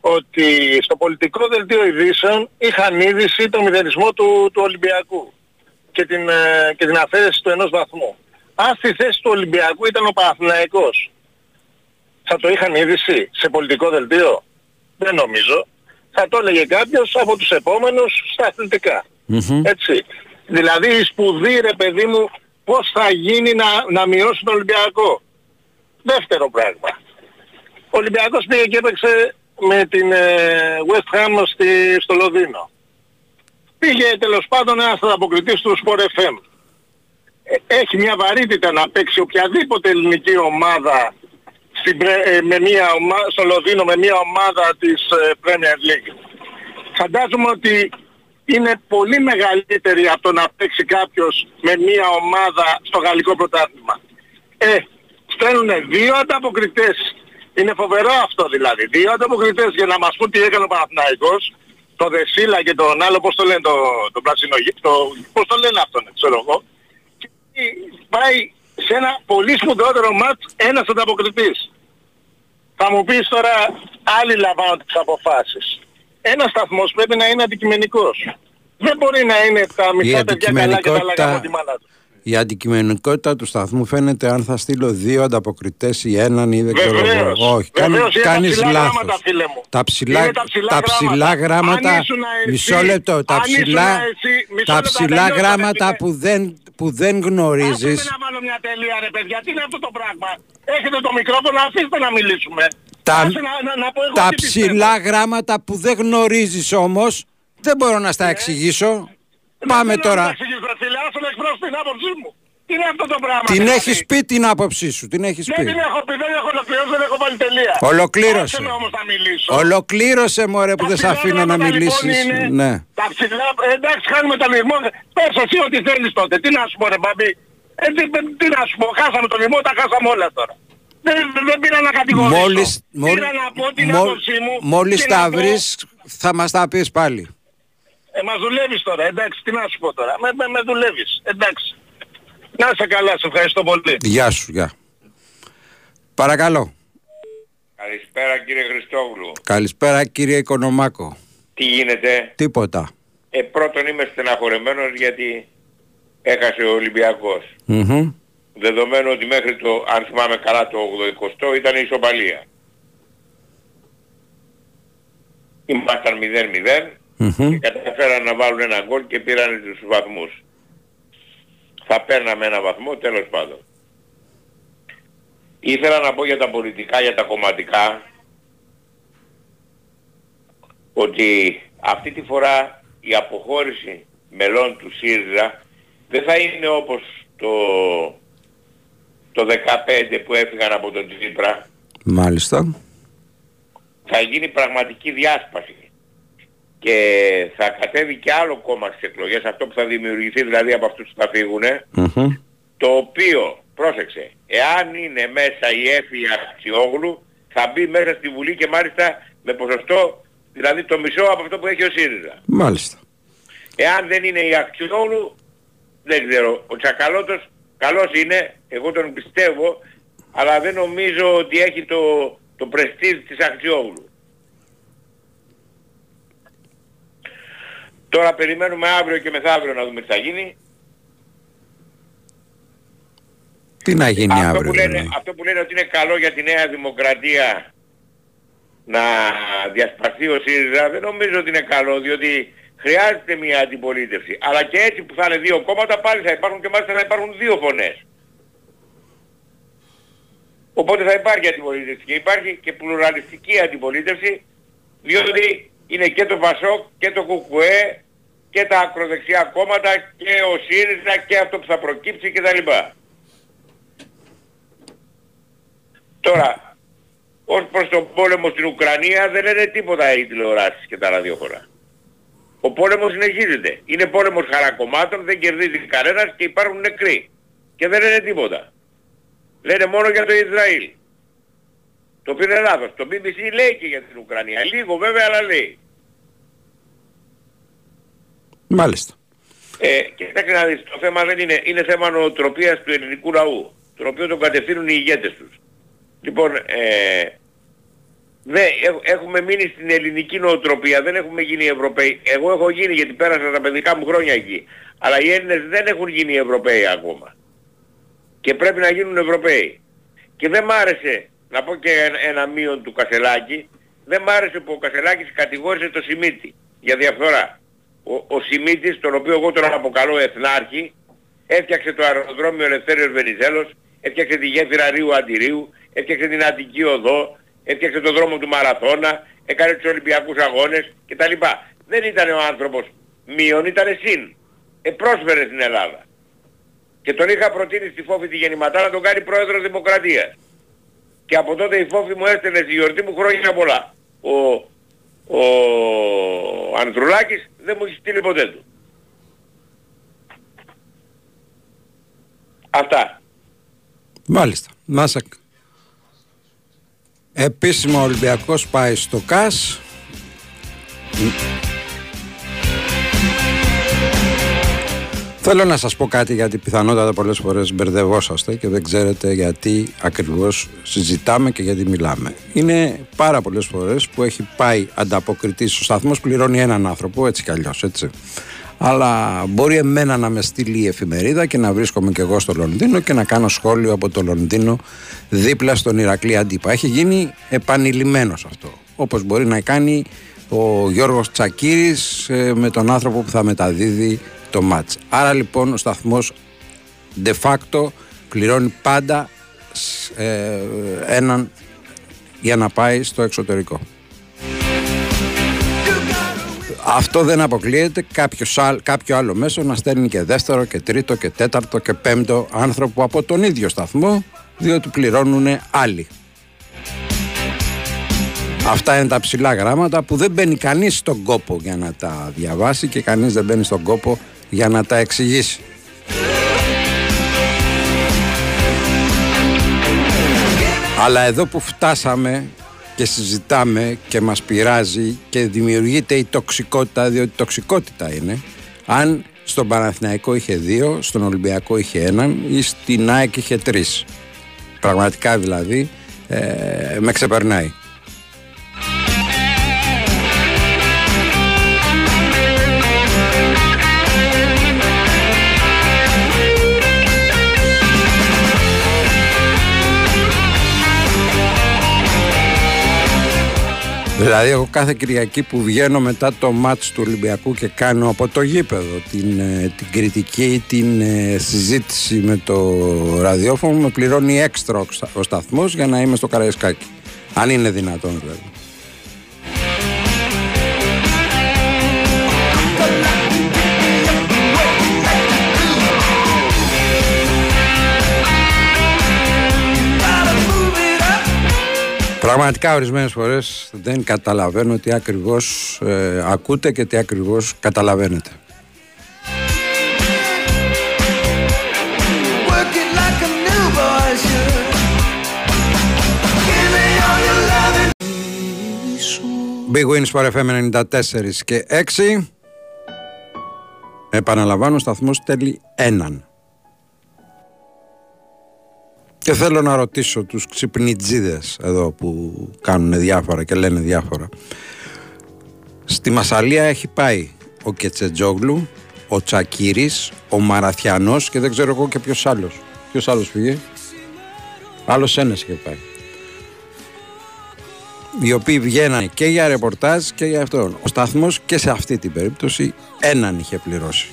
Ότι στο πολιτικό δελτίο ειδήσεων είχαν είδηση το μηδενισμό του, του Ολυμπιακού και την, ε, και την αφαίρεση του ενός βαθμού. Αν στη θέση του Ολυμπιακού ήταν ο Παναθηναϊκός, θα το είχαν είδηση σε πολιτικό δελτίο; Δεν νομίζω. Θα το έλεγε κάποιος από τους επόμενους στα αθλητικά. Έτσι. Δηλαδή η σπουδή ρε παιδί μου πώς θα γίνει να, να μειώσει τον Ολυμπιακό; Δεύτερο πράγμα. Ο Ολυμπιακός πήγε και έπαιξε με την ε, West Ham στη, στο Λονδίνο. Πήγε τέλος πάντων ένας ανταποκριτής τους Sport FM. Ε, Έχει μια βαρύτητα να παίξει οποιαδήποτε ελληνική ομάδα στην, πρε- ε, με μια ομα- στο Λονδίνο με μια ομάδα της ε, Premier League. Φαντάζομαι ότι είναι πολύ μεγαλύτερη από το να παίξει κάποιος με μια ομάδα στο γαλλικό πρωτάθλημα. Ε, στέλνουν δύο ανταποκριτές. Είναι φοβερό αυτό δηλαδή. Δύο ανταποκριτές για να μας πούν τι έκανε ο Παναθηναϊκός. Το Δεσίλα και τον άλλο, πώς το λένε, το, το Πρασινογί, το, πώς το λένε αυτόν, ξέρω εγώ. Και πάει σε ένα πολύ σπουδαιότερο μάτς ένας ανταποκριτής. Θα μου πεις τώρα, άλλοι λαμβάνουν τις αποφάσεις. Ένας σταθμός πρέπει να είναι αντικειμενικός. Δεν μπορεί να είναι τα μισά παιδιά καλά και τα άλλα γάμο τη μάνα του. Η αντικειμενικότητα του σταθμού φαίνεται αν θα στείλω δύο ανταποκριτές ή έναν ή δεν ξέρω εγώ. Βεβαίως. Όχι, κάνει, Βεβαίως, είναι τα κάνεις ψηλά λάθος. γράμματα, φίλε μου. Τα ψηλά, Είναι τα ψηλά τα ψηλά γράμματα. γράμματα, Αν ήσουν εσύ- μισό λεπτό, τα αν ψηλά, ήσουν εσύ- μισό τα λεπτό, ψηλά τελειώσαμε, γράμματα φίλε. που δεν, που δεν γνωρίζεις, Άφηστε να βάλω μια τελεία ρε παιδιά. Τι είναι αυτό το πράγμα; Έχετε το μικρόφωνο, αφήστε να μιλήσουμε. τα, Άσε να, να, να πω εγώ τα τι πιστεύω. ψηλά γράμματα που δεν γνωρίζεις όμως, δεν μπορώ να στα εξηγήσω. Πάμε Δεν τώρα. Θέλω να εξηγήσω, ρε φίλε, άσε να εκφράσω την άποψή μου. Τι είναι αυτό το πράγμα. Την δηλαδή; έχεις πει την άποψή σου, την έχεις Δεν πει. την έχω πει, δεν έχω ολοκληρώσει, δεν έχω βάλει τελεία. Ολοκλήρωσε. Άσε με όμως να μιλήσω. Ολοκλήρωσε μωρέ που δεν σε ψηλά αφήνω να γράμματα, λοιπόν, μιλήσεις. είναι Ναι. Τα ψηλά, ε, εντάξει χάνουμε τα λιμό. Πες εσύ ό,τι θέλεις τότε. Τι να σου πω ρε μπαμπή. Ε, τι, τι να σου πω. Χάσαμε το λιμό, τα χάσαμε όλα τώρα. Δεν, δεν πήρα να κατηγορήσω. Μόλις, μόλι- Πήρα να πω την μόλι- άποψή μου. μόλις και τα να πω- βρεις θα μας τα πεις πάλι. Ε, μας δουλεύεις τώρα, εντάξει, τι να σου πω τώρα. Με, με, με δουλεύεις, εντάξει. Να είσαι καλά, σε ευχαριστώ πολύ. Γεια σου, γεια. Παρακαλώ. Καλησπέρα κύριε Χριστόγλου. Καλησπέρα κύριε Οικονομάκο. Τι γίνεται; Τίποτα. Ε, πρώτον είμαι στεναχωρεμένος γιατί έχασε ο Ολυμπιακός. Μμμ. Δεδομένου ότι μέχρι το, αν θυμάμαι καλά, το 80 ήταν η ισοπαλία. Ήμασταν 0-0 Μμμ. και καταφέραν να βάλουν ένα γκολ και πήραν τους βαθμούς. Θα παίρναμε ένα βαθμό, τέλος πάντων. Ήθελα να πω για τα πολιτικά, για τα κομματικά, ότι αυτή τη φορά η αποχώρηση μελών του ΣΥΡΙΖΑ δεν θα είναι όπως το το 15 που έφυγαν από τον Τσίπρα Μάλιστα. θα γίνει πραγματική διάσπαση και θα κατέβει και άλλο κόμμα στις εκλογές, αυτό που θα δημιουργηθεί δηλαδή από αυτούς που θα φύγουν, Μμμ. το οποίο, πρόσεξε, εάν είναι μέσα η Εφη Αξιόγλου, θα μπει μέσα στη Βουλή και μάλιστα με ποσοστό, δηλαδή το μισό από αυτό που έχει ο ΣΥΡΙΖΑ. Μάλιστα. Εάν δεν είναι η Αξιόγλου, δεν ξέρω. Ο Τσακαλώτος καλός είναι, εγώ τον πιστεύω, αλλά δεν νομίζω ότι έχει το, το πρεστίζ της Αξιόγλου. Τώρα περιμένουμε αύριο και μεθαύριο να δούμε τι θα γίνει. Τι να γίνει αυτό, αύριο. που λένε, δηλαδή; αυτό που λένε ότι είναι καλό για τη Νέα Δημοκρατία να διασπαστεί ο ΣΥΡΙΖΑ δεν νομίζω ότι είναι καλό διότι χρειάζεται μια αντιπολίτευση. Αλλά και έτσι που θα είναι δύο κόμματα πάλι θα υπάρχουν και μάλιστα θα υπάρχουν δύο φωνές. Οπότε θα υπάρχει αντιπολίτευση και υπάρχει και πλουραλιστική αντιπολίτευση διότι είναι και το ΠΑΣΟΚ και το ΚΚΕ και τα ακροδεξιά κόμματα και ο ΣΥΡΙΖΑ και αυτό που θα προκύψει κτλ. Τώρα, ως προς τον πόλεμο στην Ουκρανία δεν λένε τίποτα οι τηλεοράσεις και τα ραδιόφωνα. Ο πόλεμος συνεχίζεται. Είναι πόλεμος χαρακομμάτων, δεν κερδίζει κανένας και υπάρχουν νεκροί. Και δεν λένε τίποτα. Λένε μόνο για το Ισραήλ. Το οποίο είναι λάθος. Το BBC λέει και για την Ουκρανία. Λίγο βέβαια αλλά λέει. Μάλιστα. Ε, κοιτάξτε να δεις, το θέμα δεν είναι, είναι θέμα νοοτροπίας του ελληνικού λαού, το οποίο τον κατευθύνουν οι ηγέτες τους. Λοιπόν, ε, δε, έχ- έχουμε μείνει στην ελληνική νοοτροπία, δεν έχουμε γίνει Ευρωπαίοι. Εγώ έχω γίνει γιατί πέρασα τα παιδικά μου χρόνια εκεί. Αλλά οι Έλληνες δεν έχουν γίνει Ευρωπαίοι ακόμα. Και πρέπει να γίνουν Ευρωπαίοι. Και δεν μ' άρεσε, να πω και ένα, ένα μείον του Κασελάκη, δεν μ' άρεσε που ο Κασελάκης κατηγόρησε το Σιμίτη για διαφθορά. Ο, ο Σιμίτης, τον οποίο εγώ τον αποκαλώ εθνάρχη, έφτιαξε το αεροδρόμιο Ελευθέριος Βενιζέλος, έφτιαξε τη γέφυρα Ρίου Αντιρίου, έφτιαξε την Αττική Οδό, έφτιαξε το δρόμο του Μαραθώνα, έκανε τους Ολυμπιακούς Αγώνες κτλ. Δεν ήταν ο άνθρωπος μείον, ήταν συν. Ε, πρόσφερε στην Ελλάδα. Και τον είχα προτείνει στη Φόφη τη Γεννηματά να τον κάνει πρόεδρος Δημοκρατίας. Και από τότε η Φόφη μου έστελνε στη γιορτή μου χρόνια πολλά. Ο, ο Ανδρουλάκης δεν μου έχει στείλει ποτέ του. Αυτά. Μάλιστα. Μάσα. Επίσημα ο Ολυμπιακός πάει στο ΚΑΣ. Θέλω να σας πω κάτι γιατί πιθανότατα πολλές φορές μπερδευόσαστε και δεν ξέρετε γιατί ακριβώς συζητάμε και γιατί μιλάμε. Είναι πάρα πολλές φορές που έχει πάει ανταποκριτής ο σταθμός πληρώνει έναν άνθρωπο έτσι κι αλλιώς έτσι. Αλλά μπορεί εμένα να με στείλει η εφημερίδα και να βρίσκομαι και εγώ στο Λονδίνο και να κάνω σχόλιο από το Λονδίνο δίπλα στον Ηρακλή Αντίπα. Έχει γίνει επανειλημμένος αυτό. Όπως μπορεί να κάνει ο Γιώργος Τσακύρης ε, με τον άνθρωπο που θα μεταδίδει το μάτς. Άρα λοιπόν ο σταθμός de facto πληρώνει πάντα σ- ε, έναν για να πάει στο εξωτερικό. Αυτό δεν αποκλείεται κάποιος, άλλ- κάποιο άλλο μέσο να στέλνει και δεύτερο και τρίτο και τέταρτο και πέμπτο άνθρωπο από τον ίδιο σταθμό διότι πληρώνουν άλλοι. Αυτά είναι τα ψηλά γράμματα που δεν μπαίνει κανείς στον κόπο για να τα διαβάσει και κανείς δεν μπαίνει στον κόπο για να τα εξηγήσει. Αλλά εδώ που φτάσαμε και συζητάμε και μας πειράζει και δημιουργείται η τοξικότητα, διότι τοξικότητα είναι, αν στον Παναθηναϊκό είχε δύο, στον Ολυμπιακό είχε έναν ή στην ΑΕΚ είχε τρεις. Πραγματικά δηλαδή ε, με ξεπερνάει. Δηλαδή εγώ κάθε Κυριακή που βγαίνω μετά το μάτς του Ολυμπιακού και κάνω από το γήπεδο την, ε, την κριτική, την ε, συζήτηση με το ραδιόφωνο με πληρώνει έξτρα ο στα- ο σταθμός για να είμαι στο Καραϊσκάκι. Αν είναι δυνατόν δηλαδή. Πραγματικά ορισμένες φορές δεν καταλαβαίνω τι ακριβώς ε, ακούτε και τι ακριβώς καταλαβαίνετε. Work it like a new boy should. Give me all your loving. Big Wins for FM 94 και 6. Επαναλαμβάνω, ο σταθμός τέλει έναν. Και θέλω να ρωτήσω τους ξυπνιτζίδες εδώ που κάνουν διάφορα και λένε διάφορα. Στη Μασαλία έχει πάει ο Κετσετζόγλου, ο Τσακύρης, ο Μαραθιανός και δεν ξέρω εγώ και ποιος άλλος. Ποιος άλλος πήγε. Άλλος ένας είχε πάει. Οι οποίοι βγαίνανε και για ρεπορτάζ και για αυτό. Ο σταθμός και σε αυτή την περίπτωση έναν είχε πληρώσει.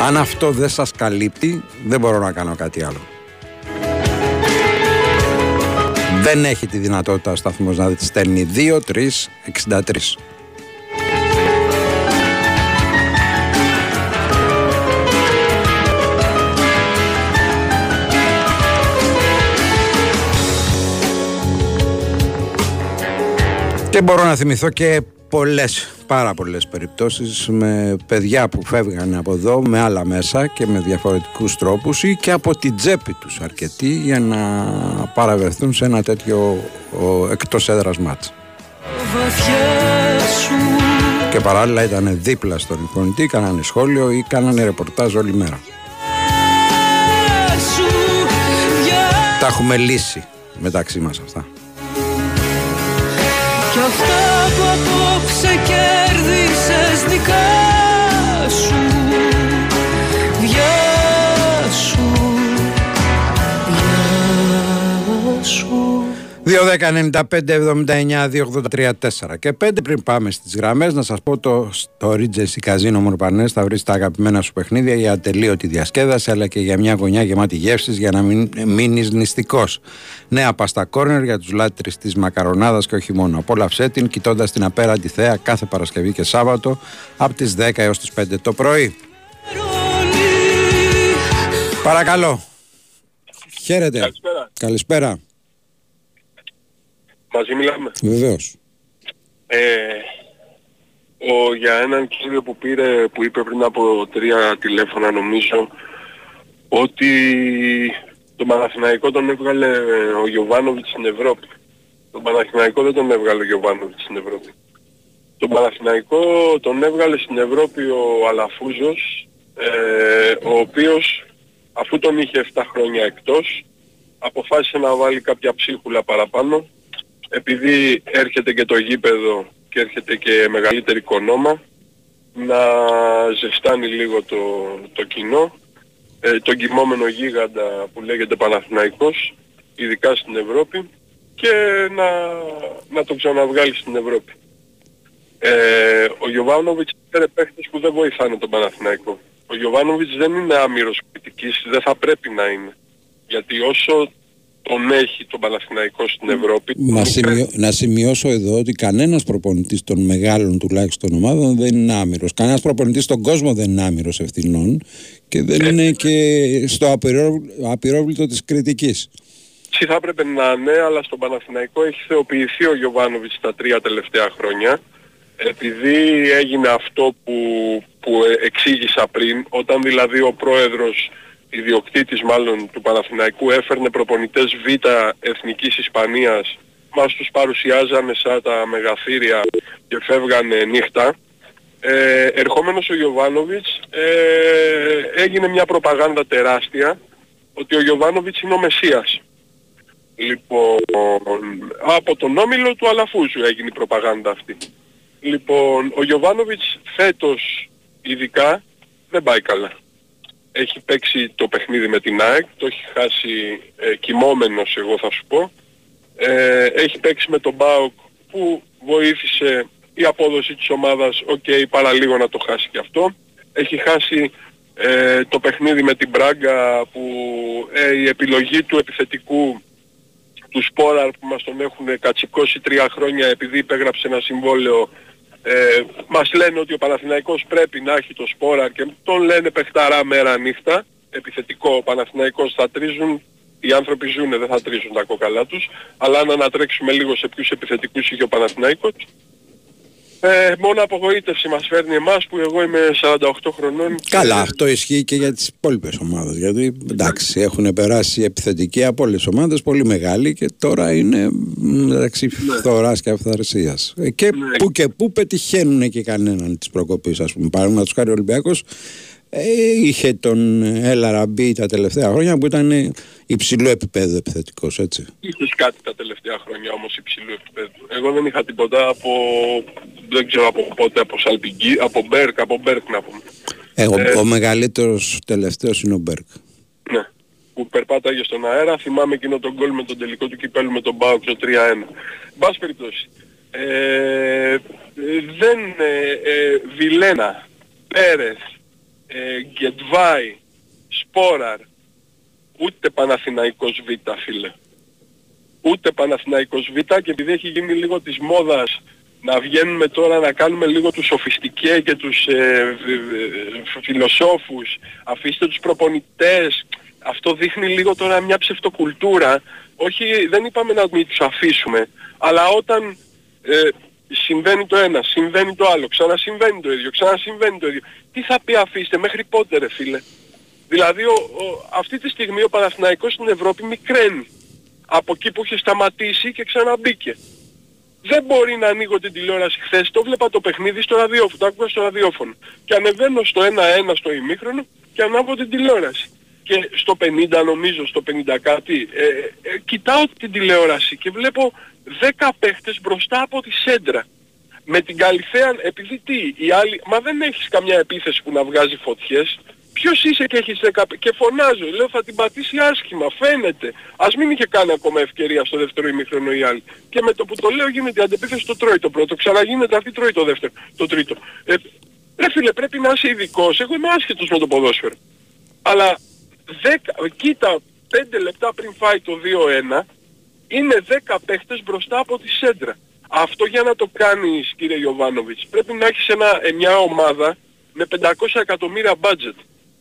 Αν αυτό δεν σας καλύπτει, δεν μπορώ να κάνω κάτι άλλο. Δεν έχει τη δυνατότητα ο σταθμός να στέλνει 2, 3, 63. Και μπορώ να θυμηθώ και πολλές, πάρα πολλές περιπτώσεις με παιδιά που φεύγανε από εδώ με άλλα μέσα και με διαφορετικούς τρόπους ή και από την τσέπη τους αρκετοί για να παραβερθούν σε ένα τέτοιο ο, εκτός έδρας μάτς. Βαθιά σου. Και παράλληλα ήταν δίπλα στον εικονιτή, κάνανε σχόλιο ή κάνανε ρεπορτάζ όλη μέρα. σου. Για Τα έχουμε λύσει μεταξύ μας αυτά. Κι αυτά που απόψε κέρδισες δικά 2-10-95-79-283-4 και 5 πριν πάμε στις γραμμές να σας πω το στο Regency Casino Μορπανές θα βρεις τα αγαπημένα σου παιχνίδια για ατελείωτη διασκέδαση αλλά και για μια γωνιά γεμάτη γεύσεις για να μην μείνεις νηστικός. Νέα πάστα κόρνερ για τους λάτρεις της μακαρονάδας και όχι μόνο. Απόλαυσέ την κοιτώντας την απέραντη θέα κάθε Παρασκευή και Σάββατο από τις 10 έως τις 5 το πρωί. Παρακαλώ. Χαίρετε. Καλησπέρα. Καλησπέρα. Μαζί μιλάμε. Βεβαίως. Ε, ο, για έναν κύριο που πήρε, που είπε πριν από τρία τηλέφωνα νομίζω, ότι τον Παναθηναϊκό τον έβγαλε ε, ο Γιωβάνοβιτς στην Ευρώπη. Τον Παναθηναϊκό δεν τον έβγαλε ο Γιωβάνοβιτς στην Ευρώπη. Τον Παναθηναϊκό τον έβγαλε στην Ευρώπη ο Αλαφούζος, ε, ο οποίος αφού τον είχε 7 χρόνια εκτός, αποφάσισε να βάλει κάποια ψίχουλα παραπάνω επειδή έρχεται και το γήπεδο και έρχεται και μεγαλύτερη οικονόμα να ζεστάνει λίγο το, το κοινό ε, τον κοιμόμενο γίγαντα που λέγεται Παναθηναϊκός ειδικά στην Ευρώπη και να, να το ξαναβγάλει στην Ευρώπη. Ε, ο Γιωβάνοβιτς είναι παίχτες που δεν βοηθάνε τον Παναθηναϊκό. Ο Γιωβάνοβιτς δεν είναι άμυρος κριτικής, δεν θα πρέπει να είναι. Γιατί όσο τον έχει τον Παναθηναϊκό στην Ευρώπη. Να, σημειώ- να σημειώσω εδώ ότι κανένας προπονητής των μεγάλων τουλάχιστον ομάδων δεν είναι άμυρος. Κανένας προπονητής στον κόσμο δεν είναι άμυρος ευθυνών και δεν είναι και στο απειρό- απειρόβλητο της κριτικής. Έτσι θα έπρεπε να είναι, αλλά στον Παναθηναϊκό έχει θεοποιηθεί ο Γιωβάνοβιτς τα τρία τελευταία χρόνια. Επειδή έγινε αυτό που, που ε, εξήγησα πριν, όταν δηλαδή ο πρόεδρος, ιδιοκτήτης μάλλον του Παναθηναϊκού έφερνε προπονητές Β Εθνικής Ισπανίας, μας τους παρουσιάζανε σαν τα μεγαθύρια και φεύγανε νύχτα. Ε, ερχόμενος ο Γιωβάνοβιτς ε, έγινε μια προπαγάνδα τεράστια ότι ο Γιωβάνοβιτς είναι ο Μεσσίας. Λοιπόν, από τον όμιλο του Αλαφούζου έγινε η προπαγάνδα αυτή. Λοιπόν, ο Γιωβάνοβιτς φέτος ειδικά δεν πάει καλά. Έχει παίξει το παιχνίδι με την ΑΕΚ, το έχει χάσει ε, κοιμόμενος εγώ θα σου πω. Ε, έχει παίξει με τον ΠΑΟΚ που βοήθησε η απόδοση της ομάδας, οκ, παραλίγο να το χάσει και αυτό. Έχει χάσει ε, το παιχνίδι με την Μπράγκα που ε, η επιλογή του επιθετικού του Σπόραρ που μας τον έχουν κατσικώσει τρία χρόνια επειδή υπέγραψε ένα συμβόλαιο ε, μας λένε ότι ο Παναθηναϊκός πρέπει να έχει το Σπόραρ και τον λένε παιχταρά μέρα νύχτα. Επιθετικό ο Παναθηναϊκός θα τρίζουν οι άνθρωποι ζουνε, δεν θα τρίζουν τα κόκαλά τους, αλλά αν ανατρέξουμε λίγο σε ποιους επιθετικούς είχε ο Παναθηναϊκός, ε, μόνο απογοήτευση μας φέρνει εμάς που εγώ είμαι 48 χρονών. Καλά, αυτό ισχύει και για τις υπόλοιπες ομάδες. Γιατί εντάξει, έχουν περάσει επιθετικοί από όλες τις ομάδες, πολύ μεγάλοι και τώρα είναι μεταξύ Ναι. φθοράς και αυθαρσίας. Ε, Και που και που πετυχαίνουν και κανέναν της προκοπής, ας πούμε. Παραδείγματος χάρη ο Ολυμπιακός ε, είχε τον Ελαραμπή τα τελευταία χρόνια που ήταν υψηλό επίπεδο επιθετικός, έτσι. Είχες κάτι τα τελευταία χρόνια όμως υψηλού επίπεδου. Εγώ δεν είχα τίποτα από, δεν ξέρω από πότε, από Σαλπιγκή, από Μπέρκ, από Μπέρκ να πούμε. Ε, ο, Ε, ο μεγαλύτερος τελευταίος είναι ο Μπέρκ. Ναι. Που περπάταγε στον αέρα, θυμάμαι εκείνο τον γκολ με τον τελικό του κυπέλου με τον Μπάουκ το 3-1. Μπας περιπτώσει. Ε, ε, δεν, ε, ε, Βιλένα, Πέρεθ, ε, Γκετβάη, Σπόραρ, ούτε Παναθηναϊκός Β, φίλε. Ούτε Παναθηναϊκός Β και επειδή έχει γίνει λίγο της μόδας να βγαίνουμε τώρα να κάνουμε λίγο τους σοφιστικέ και τους ε, β- β- φιλοσόφους, αφήστε τους προπονητές, αυτό δείχνει λίγο τώρα μια ψευτοκουλτούρα. Όχι, δεν είπαμε να μην τους αφήσουμε, αλλά όταν ε, συμβαίνει το ένα, συμβαίνει το άλλο, ξανασυμβαίνει το ίδιο, ξανασυμβαίνει το ίδιο. Τι θα πει αφήστε, μέχρι πότε ρε φίλε. Δηλαδή ο, ο- αυτή τη στιγμή ο Παναθηναϊκός στην Ευρώπη μικραίνει. Από εκεί που είχε σταματήσει και ξαναμπήκε. Δεν μπορεί να ανοίγω την τηλεόραση χθες, το βλέπα το παιχνίδι στο ραδιόφωνο, το άκουγα στο ραδιόφωνο. Και ανεβαίνω στο 1-1 στο ημίχρονο και ανάβω την τηλεόραση. Και στο 50 νομίζω, στο 50 κάτι, ε, ε, κοιτάω την τηλεόραση και βλέπω 10 παίχτες μπροστά από τη σέντρα. Με την Καλυθέα, επειδή τι, οι άλλοι, μα δεν έχεις καμιά επίθεση που να βγάζει φωτιές. Ποιος είσαι και έχεις 10 παι- και φωνάζω, λέω θα την πατήσει άσχημα, φαίνεται. Ας μην είχε κάνει ακόμα ευκαιρία στο δεύτερο ημίχρονο οι άλλοι. Και με το που το λέω γίνεται η αντεπίθεση το τρώει το πρώτο, ξαναγίνεται αυτή τρώει το δεύτερο, το τρίτο. Ε, ρε φίλε πρέπει να είσαι ειδικός, εγώ είμαι άσχετος με το ποδόσφαιρο. Αλλά 10, κοίτα 5 λεπτά πριν φάει το 2-1 είναι 10 παίχτες μπροστά από τη σέντρα. Αυτό για να το κάνεις κύριε Ιωβάνοβιτς πρέπει να έχεις ένα, ε, μια ομάδα με 500 εκατομμύρια budget.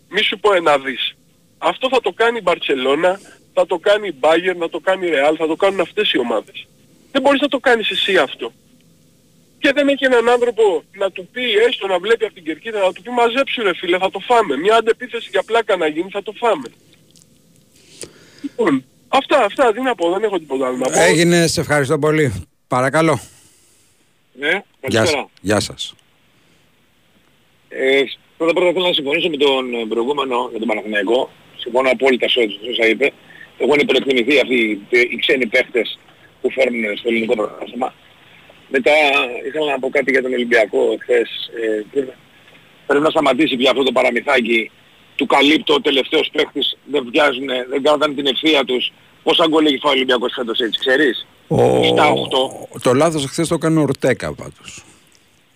Μη σου πω ένα δις. Αυτό θα το κάνει η Μπαρτσελώνα, θα το κάνει η Bayern, θα το κάνει η Real, θα το κάνουν αυτές οι ομάδες. Δεν μπορείς να το κάνεις εσύ αυτό. Και δεν έχει έναν άνθρωπο να του πει έστω να βλέπει από την κερκίδα να του πει μαζέψου ρε φίλε θα το φάμε. Μια αντεπίθεση για πλάκα να γίνει θα το φάμε. Λοιπόν, αυτά, αυτά, τι να πω, δεν έχω τίποτα άλλο να πω. Έγινε, σε ευχαριστώ πολύ. Παρακαλώ. Ναι, Γεια, καλησπέρα. σας. Γεια σας. Ε, πρώτα πρώτα θέλω να συμφωνήσω με τον ε, προηγούμενο, με τον Παναθηναϊκό. Συμφωνώ απόλυτα σε ό,τι όσα είπε. Έχουν υπερεκτιμηθεί αυτοί οι- οι ξένοι παίχτες που φέρνουν στο ελληνικό πρωτάθλημα. Μετά ήθελα να πω κάτι για τον Ολυμπιακό εχθές. Ε, πρέπει- πρέπει να σταματήσει πια αυτό το παραμυθάκι του καλύπτω ο τελευταίος παίχτης, δεν βιάζουν, δεν κάνουν την ευθεία τους. Πόσα γκολ έχει φάει ο Ολυμπιακός φέτος έτσι, ξέρεις; Ο... Στα 8. Το λάθος χθες το έκανε ο Ορτέκα πάντως.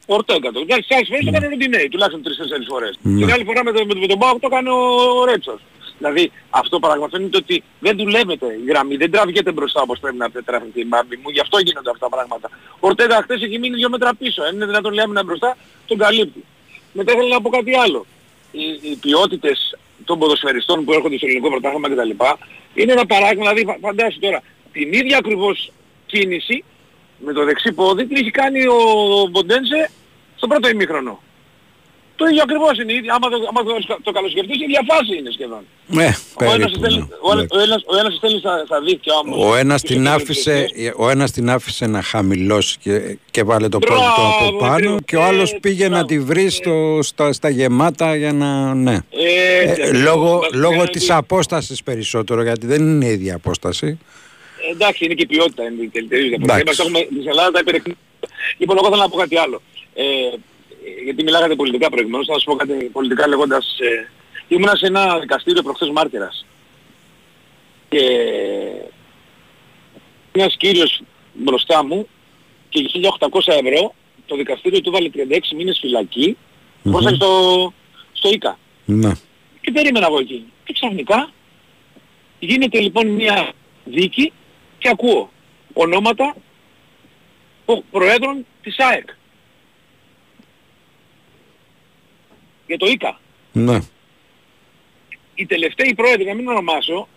Ορτέγκα το. Εντάξει, τις άλλες φορές το έκανε ο Ροντινέη, τουλάχιστον τρεις-τέσσερις φορές. Ναι. Την άλλη φορά με, το, με, το- με τον Πάοκ το έκανε ο Ρέτσος. Δηλαδή αυτό παραγματώνεται ότι δεν δουλεύεται η γραμμή, δεν τραβιέται μπροστά όπως πρέπει να τραβηχτεί η μπάμπη μου, γι' αυτό γίνονται αυτά τα πράγματα. Ο Ορτέγα χθες έχει μείνει δύο μέτρα πίσω, αν είναι δυνατόν λέει άμυνα μπροστά, τον καλύπτει. Μετά ήθελα να πω κάτι άλλο. Οι, οι ποιότητες των ποδοσφαιριστών που έρχονται στο ελληνικό πρωτάθλημα κτλ. είναι ένα παράδειγμα, δηλαδή φα- φαντάσου τώρα, την ίδια ακριβώς κίνηση με το δεξί πόδι την έχει κάνει ο Μποντένσε στο πρώτο ημίχρονο. Το ίδιο ακριβώς είναι. η ίδια- Άμα το, άμα το, το καλοσκεφτείς, η ίδια φάση είναι σχεδόν. Ναι, Ο ένας, περίπου. στέλνει, ναι. ο, άλλος- ο, ένας, ο ένας στέλνει στα, στα δίκτυα όμως. Ο ένας, Τους την επόμενους άφησε, τελευταίους. ο ένας την άφησε να χαμηλώσει και, και βάλε το Μπράβο, πρώτο του από πάνω ακριβώς. και ο άλλος Ε, πήγε να τη βρει στο, στα, στα γεμάτα για να... Ναι. Ε, Ε, λόγω λόγω της απόστασης περισσότερο γιατί δεν είναι η ίδια απόσταση. Ε, εντάξει, είναι και η ποιότητα. Είναι η τελειτερή διαφορά. Εντάξει. Είμαστε έχουμε της Ελλάδα τα υπερεκτιμά. Λοιπόν, εγώ θέλω να πω κάτι άλλο. Ε, γιατί μιλάγατε πολιτικά προηγουμένως, θα σας πω κάτι πολιτικά λέγοντας... Ε, ήμουνα σε ένα δικαστήριο προχθές μάρτυρας. Και ένας κύριος μπροστά μου και για 1.800 ευρώ το δικαστήριο του βάλε 36 μήνες φυλακή Μμμ. mm στο, στο ΙΚΑ. Ναι. Και περίμενα εγώ εκεί. Και ξαφνικά γίνεται λοιπόν μια δίκη και ακούω ονόματα προ- προέδρων της ΑΕΚ. Για το ΙΚΑ. Ναι. Οι τελευταίοι πρόεδροι, να μην ονομάσω,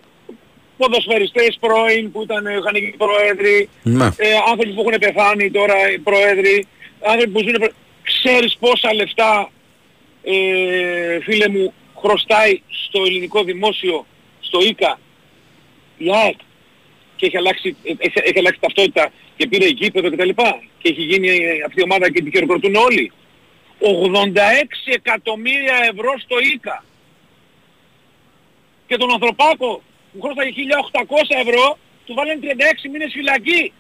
ποδοσφαιριστές πρώην που ήταν, είχαν γίνει πρόεδροι, Ναι. ε, άνθρωποι που έχουν πεθάνει τώρα οι πρόεδροι, άνθρωποι που ζουν... προ- Ξέρεις πόσα λεφτά, ε, φίλε μου, χρωστάει στο ελληνικό δημόσιο, στο ΙΚΑ, η ΑΕΚ και έχει αλλάξει, ε, έχει, έχει αλλάξει ταυτότητα και πήρε γήπεδο κτλ. Και έχει γίνει ε, αυτή η ομάδα και την χειροκροτούν όλοι. 86 εκατομμύρια ευρώ στο ΙΚΑ. Και τον ανθρωπάκο που χρώσταγε 1.800 ευρώ του βάλανε 36 μήνες φυλακή.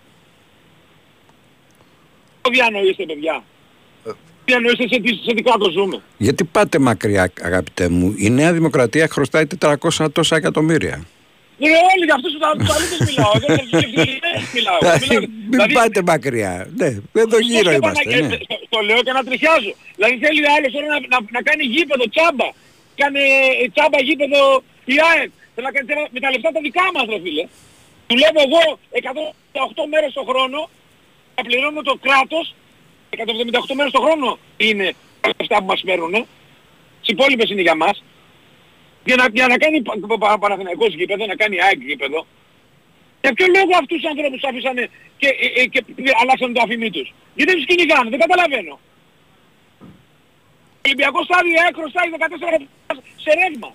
Το διανοείστε παιδιά; Διανοείστε σε, τι- σε τι κάτω ζούμε; Γιατί πάτε μακριά, αγαπητέ μου; Η Νέα Δημοκρατία χρωστάει 400 τόσα εκατομμύρια. Είναι όλοι για αυτούς τους τους αλήτες μιλάω. Δεν για τους ευθυγενείς μιλάω. Δηλαδή, Μιλάω- Μην δηλαδή, πάτε μακριά. Ναι, εδώ γύρω στο είμαστε. σκέπανα Ναι. και- το- Το λέω και να τριχιάζω. Δηλαδή θέλει ο άλλος τώρα να, να, να κάνει γήπεδο τσάμπα. Κάνε ε, τσάμπα γήπεδο η ΑΕΚ. Θέλω να κάνει τσάμπα με τα λεφτά τα δικά μας ρε φίλε. Δουλεύω εγώ 178 μέρες το χρόνο. Θα πληρώνω το κράτος. 178 μέρες το χρόνο είναι τα λεφτά που μας παίρνουν. Τις υπόλοιπες είναι για μας. Για να, για να κάνει πα- πα- πα- Παναθηναϊκός γήπεδο, να κάνει ΑΕΚ γήπεδο. Για ποιο λόγο αυτούς τους ανθρώπους τους άφησανε και, ε, ε, και αλλάξανε το αφημί τους; Γιατί δεν τους κυνηγάνε, δεν καταλαβαίνω. Ο Ολυμπιακός στάδιο ΑΕΚ χρωστάει 14 εκατομμύρια σε ρεύμα.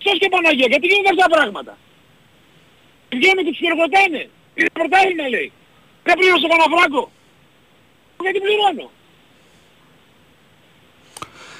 Ποιος και Παναγία, γιατί γίνονται αυτά τα πράγματα; Βγαίνουν και τους χειροκροτάνε. Είναι πρωτάθλημα λέει. Δεν πλήρωσε κανένα φράγκο. Γιατί πληρώνω;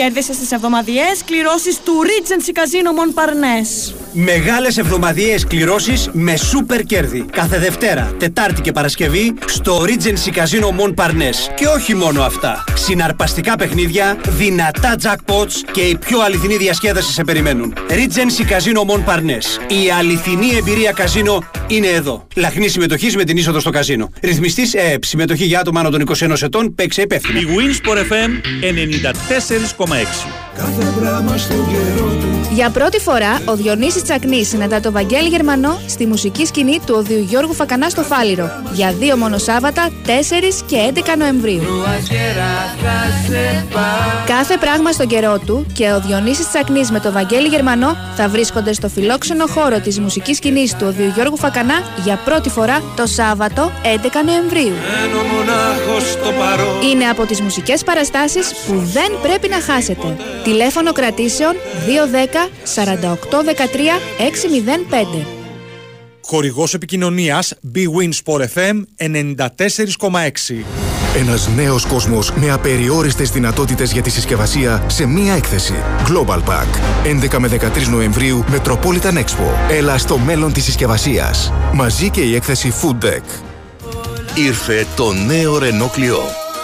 Κέρδισε στις εβδομαδιαίες κληρώσεις του Regency Casino Montparnasse. Μεγάλες εβδομαδιαίες κληρώσεις με σούπερ κέρδη. Κάθε Δευτέρα, Τετάρτη και Παρασκευή στο Regency Casino Mon Parnes. Και όχι μόνο αυτά. Συναρπαστικά παιχνίδια, δυνατά jackpots και η πιο αληθινή διασκέδαση σε περιμένουν. Regency Casino Mon Parnes. Η αληθινή εμπειρία καζίνο είναι εδώ. Λαχνή συμμετοχής με την είσοδο στο καζίνο. Ρυθμιστής ΕΕΠ. Συμμετοχή για άτομα άνω των 21 ετών. Παίξε υπεύθυνα. Η Winsport FM 94,6. Κάθε πράγμα στον καιρό του Για πρώτη φορά, ο Διονύσης Τσακνής συναντά το Βαγγέλη Γερμανό στη μουσική σκηνή του Οδείου Γιώργου Φακανά στο Φάληρο για δύο μόνο Σάββατα, 4 και 11 Νοεμβρίου. Κάθε πράγμα στον καιρό του και ο Διονύσης Τσακνής με το Βαγγέλη Γερμανό θα βρίσκονται στο φιλόξενο χώρο της μουσικής σκηνής του Οδείου Γιώργου Φακανά για πρώτη φορά το Σάββατο 11 Νοεμβρίου. Μένω μονάχος στο παρόν Είναι από τις μουσικές παραστάσεις που δεν πρέπει να χάσετε. Τηλέφωνο κρατήσεων 210 48 13 605. Χορηγός επικοινωνίας Bwin Sport FM 94,6. Ένας νέος κόσμος με απεριόριστες δυνατότητες για τη συσκευασία σε μία έκθεση. Global Pack. 11 με 13 Νοεμβρίου Metropolitan Expo. Έλα στο μέλλον της συσκευασίας. Μαζί και η έκθεση Food Deck. Ήρθε το νέο Renault Clio.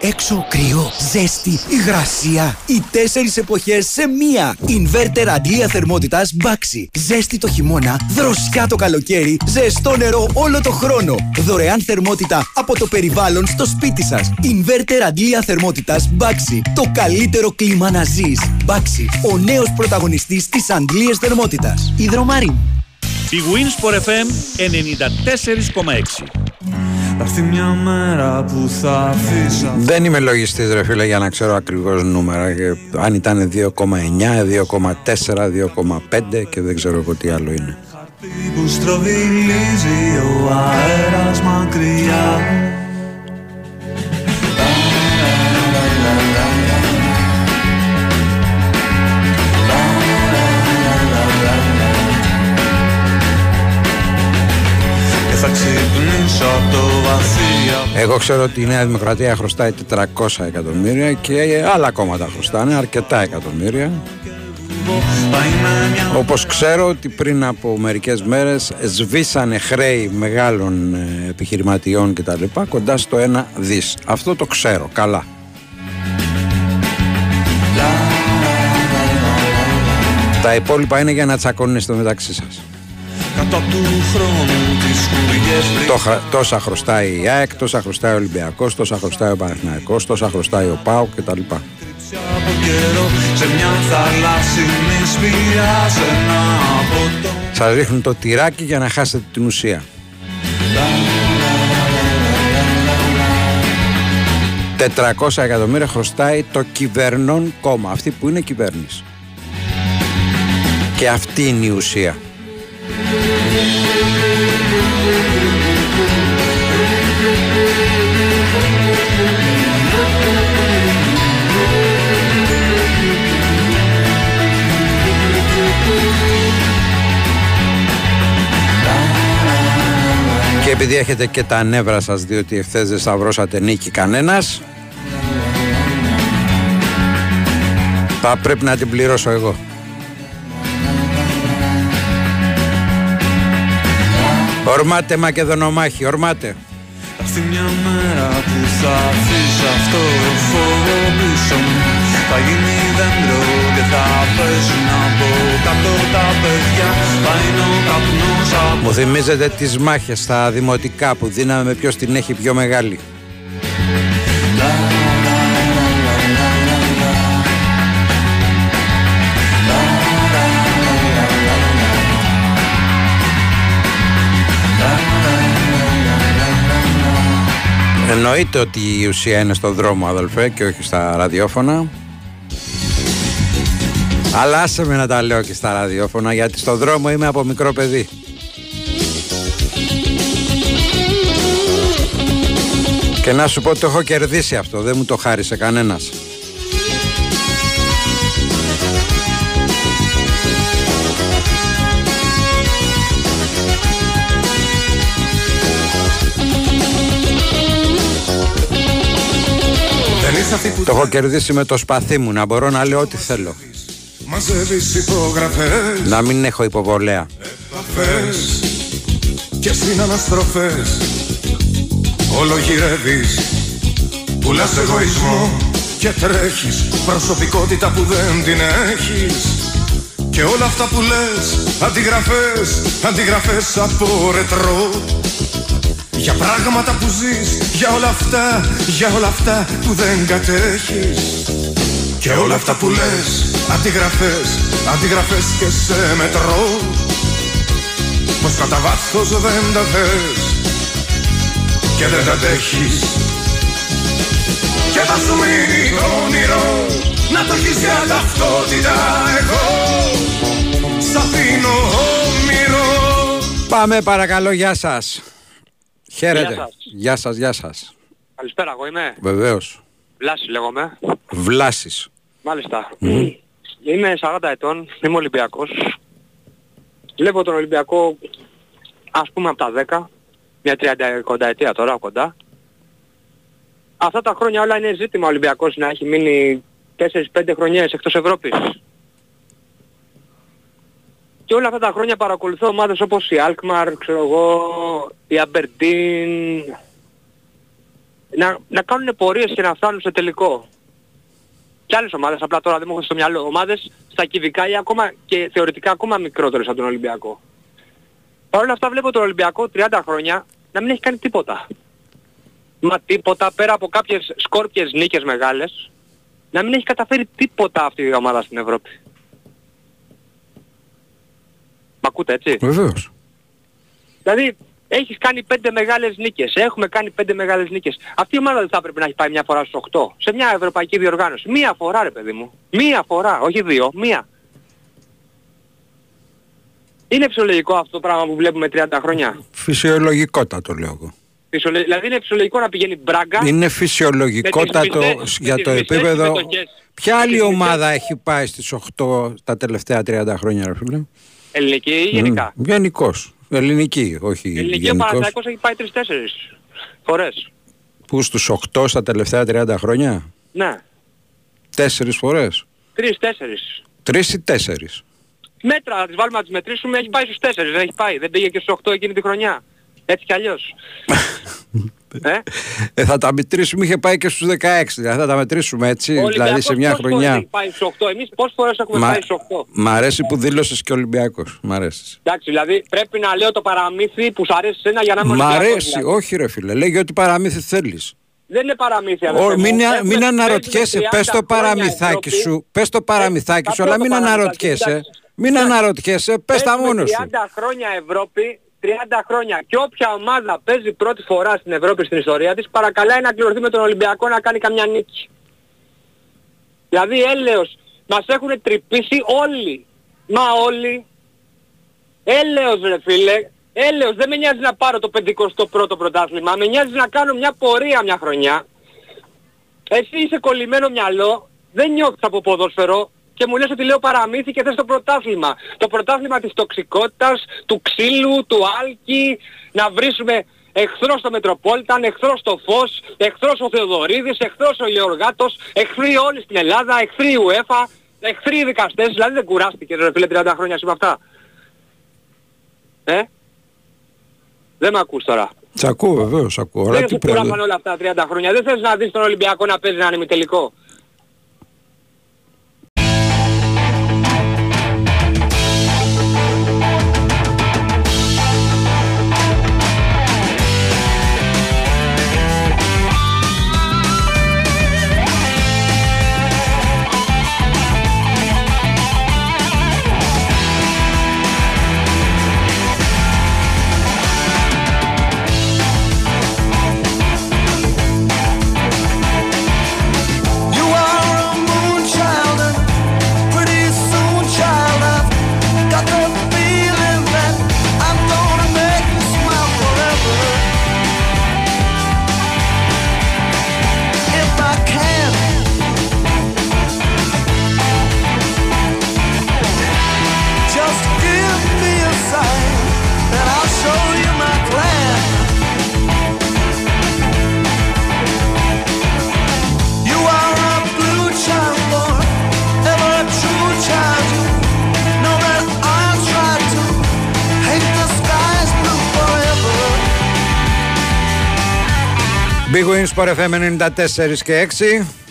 Έξω κρύο, ζέστη, υγρασία. Οι τέσσερις εποχές σε μία. Ινβέρτερ αντλία θερμότητας Baxi. Ζέστη το χειμώνα, δροσιά το καλοκαίρι, ζεστό νερό όλο το χρόνο. Δωρεάν θερμότητα από το περιβάλλον στο σπίτι σας. Ινβέρτερ αντλία θερμότητας Baxi. Το καλύτερο κλίμα να ζεις. Baxi, ο νέος πρωταγωνιστής της αντλίας θερμότητας. Ιδρομάριν. Η Winsport FM 94,6. Θα έρθει μια μέρα που θα αφήσω Δεν είμαι λογιστής ρε φίλε για να ξέρω ακριβώς νούμερα και αν ήταν 2,9, 2,4, 2,5 και δεν ξέρω εγώ τι άλλο είναι. που στροβιλίζει ο αέρας μακριά Εγώ ξέρω ότι η Νέα Δημοκρατία χρωστάει 400 εκατομμύρια και άλλα κόμματα χρωστάνε αρκετά εκατομμύρια. Όπως ξέρω ότι πριν από μερικές μέρες σβήσανε χρέη μεγάλων ε, επιχειρηματιών και τα λοιπά κοντά στο ένα δις. Αυτό το ξέρω καλά. Τα υπόλοιπα είναι για να τσακώνουν στο μεταξύ σας. Τόχα- Τόσα χρωστάει η ΑΕΚ, τόσα χρωστάει ο Ολυμπιακός, τόσα χρωστάει ο Παναθηναϊκός, τόσα χρωστάει ο ΠΑΟ κτλ. από καιρό σε μια θαλάσσινη σπηλιά σε ένα ποτό Σας ρίχνουν το τυράκι για να χάσετε την ουσία. 400 εκατομμύρια χρωστάει το κυβερνών κόμμα, αυτή που είναι κυβέρνηση. Και αυτή είναι η ουσία. Και επειδή έχετε και τα νεύρα σας διότι εχθές δεν σταυρώσατε νίκη κανένας θα πρέπει να την πληρώσω εγώ. Ορμάτε Μακεδονομάχη, ορμάτε. Αυτή μια μέρα που θα αφήσει αυτό το φόβο πίσω μου Θα γίνει δέντρο και θα πέσουν από κάτω τα παιδιά Θα είναι ο καπνός από Μου θυμίζετε τις μάχες στα δημοτικά που δίναμε ποιος την έχει πιο μεγάλη. Εννοείται ότι η ουσία είναι στο δρόμο αδελφέ και όχι στα ραδιόφωνα. Αλλά άσε με να τα λέω και στα ραδιόφωνα γιατί στο δρόμο είμαι από μικρό παιδί. Και να σου πω ότι το έχω κερδίσει αυτό, δεν μου το χάρισε κανένας Το έχω κερδίσει με το σπαθί μου, να μπορώ να λέω ό,τι θέλω. Μαζεύεις υπογραφές Να μην έχω υποβολέα. επαφές και συναναστροφές Όλο γυρεύεις Πουλάς εγωισμό και τρέχεις. Προσωπικότητα που δεν την έχεις. Και όλα αυτά που λες Αντιγραφές, αντιγραφές από ρετρό Για πράγματα που ζεις Για όλα αυτά, για όλα αυτά που δεν κατέχεις. Και όλα αυτά που λες Αντιγραφές, αντιγραφές και σε μετρό Πως κατά βάθος δεν τα θες Και δεν τα αντέχεις. Και θα σου μείνει το όνειρο Να το έχεις για ταυτότητα εγώ. Σ' αφήνω όμοιρο. Πάμε παρακαλώ, γεια σας Χαίρετε Γεια σας. Γεια σας, γεια σας Καλησπέρα, εγώ είμαι. Βεβαίως Βλάσης λέγομαι. Βλάσης Μάλιστα. Μμμ. Είμαι 40 ετών, είμαι Ολυμπιακός. Βλέπω τον Ολυμπιακό ας πούμε από τα 10, μια 30 ετία τώρα κοντά. Αυτά τα χρόνια όλα είναι ζήτημα ο Ολυμπιακός να έχει μείνει 4-5 χρονιές εκτός Ευρώπης. Και όλα αυτά τα χρόνια παρακολουθώ ομάδες όπως η Alkmaar, ξέρω εγώ, η Aberdeen, να, να κάνουν πορείες και να φτάνουν σε τελικό. Και άλλες ομάδες, απλά τώρα δεν μου έχουν στο μυαλό, ομάδες στα κυβικά ή ακόμα και θεωρητικά ακόμα μικρότερες από τον Ολυμπιακό. Παρ' όλα αυτά βλέπω τον Ολυμπιακό 30 χρόνια να μην έχει κάνει τίποτα. Μα τίποτα πέρα από κάποιες σκόρπιες νίκες μεγάλες, να μην έχει καταφέρει τίποτα αυτή η ομάδα στην Ευρώπη. Μ' ακούτε έτσι; Βεβαίως Δηλαδή έχεις κάνει πέντε μεγάλες νίκες. Έχουμε κάνει πέντε μεγάλες νίκες. Αυτή η ομάδα δεν θα έπρεπε να έχει πάει μια φορά στους 8. Σε μια ευρωπαϊκή διοργάνωση. Μία φορά ρε παιδί μου. Μία φορά. Όχι δύο. Μία. Είναι φυσιολογικό αυτό το πράγμα που βλέπουμε 30 χρόνια; Φυσιολογικότατο λέω εγώ Φυσιολογ- Δηλαδή είναι φυσιολογικό να πηγαίνει μπράγκα. Είναι φυσιολογικότατο με τις για μισές- το με τις μισές επίπεδο. συμμετοχές. Ποια Με άλλη τις μισές- ομάδα έχει πάει στις 8 τα τελευταία 30 χρόνια, ρε φίλε; Ελληνική ή γενικά; Γενικώ. Ελληνική, όχι Ελληνική ο γενικώς. Παναθηναϊκός έχει πάει 3-4 φορές. Που στους 8 στα τελευταία 30 χρόνια; Ναι. Τέσσερις φορές. Τρεις, τέσσερις. Τρεις ή τέσσερις. Μέτρα, να τις βάλουμε να τις μετρήσουμε, έχει πάει στους τέσσερις, δεν έχει πάει. Δεν πήγε και στους 8 εκείνη τη χρονιά. Έτσι κι αλλιώς. ε; Ε, θα τα μετρήσουμε, είχε πάει και στους 16. Δηλαδή θα τα μετρήσουμε έτσι, Ο δηλαδή σε Ολυμπιακός μια πόσες φορές χρονιά. έχει πάει στους 8. Εμείς πόσες φορές έχουμε Μα- πάει στους 8. Μ' αρέσει που δήλωσες και Ολυμπιακός. Μ' αρέσει. Εντάξει, δηλαδή πρέπει να λέω το παραμύθι που σ' αρέσει εσένα για να είμαι Μ' Ολυμπιακός, αρέσει, δηλαδή. όχι ρε φίλε. Λέγει ότι παραμύθι θέλεις. Δεν είναι παραμύθι Ω, αδερφέ μου. μην, Έχουμε- μην αναρωτιέσαι, παίζουμε πες το 30 χρόνια παραμυθάκι Ευρώπη. σου, πες το παραμυθάκι θα σου, πω αλλά το μην παραμυθάκι, αναρωτιέσαι. εντάξει. Μην αναρωτιέσαι, πες τα Παίζουμε μόνος σου. 30 χρόνια Ευρώπη, 30 χρόνια. Και όποια ομάδα παίζει πρώτη φορά στην Ευρώπη στην ιστορία της, παρακαλάει να κληρωθεί με τον Ολυμπιακό να κάνει καμιά νίκη. Δηλαδή έλεος, μας έχουν τρυπήσει όλοι. Μα όλοι. Έλεος ρε φίλε. Έλεος, δεν με νοιάζει να πάρω το 51ο πρωτάθλημα. Με νοιάζει να κάνω μια πορεία μια χρονιά. Εσύ είσαι κολλημένο μυαλό, δεν νιώθεις από ποδόσφαιρο και μου λες ότι λέω παραμύθι και θες το πρωτάθλημα. Το πρωτάθλημα της τοξικότητας, του ξύλου, του άλκη, να βρίσουμε εχθρός στο Μετροπόλιταν, εχθρός στο Φως, εχθρός ο Θεοδωρίδης, εχθρός ο Γεωργάτος, εχθροί όλοι στην Ελλάδα, εχθροί η UEFA, εχθροί οι δικαστές, δηλαδή δεν κουράστηκε ρε φίλε 30 χρόνια εσύ με αυτά. Ε; Δεν με ακούς τώρα. Σ' ακούω βεβαίως, σ' ακούω. Αλλά Δεν τι σου πρέπει. κουράσαν όλα αυτά τα 30 χρόνια. Δεν θες να δεις τον Ολυμπιακό να παίζει έναν ημιτελικό. You Big Win Sport FM 94 και 6.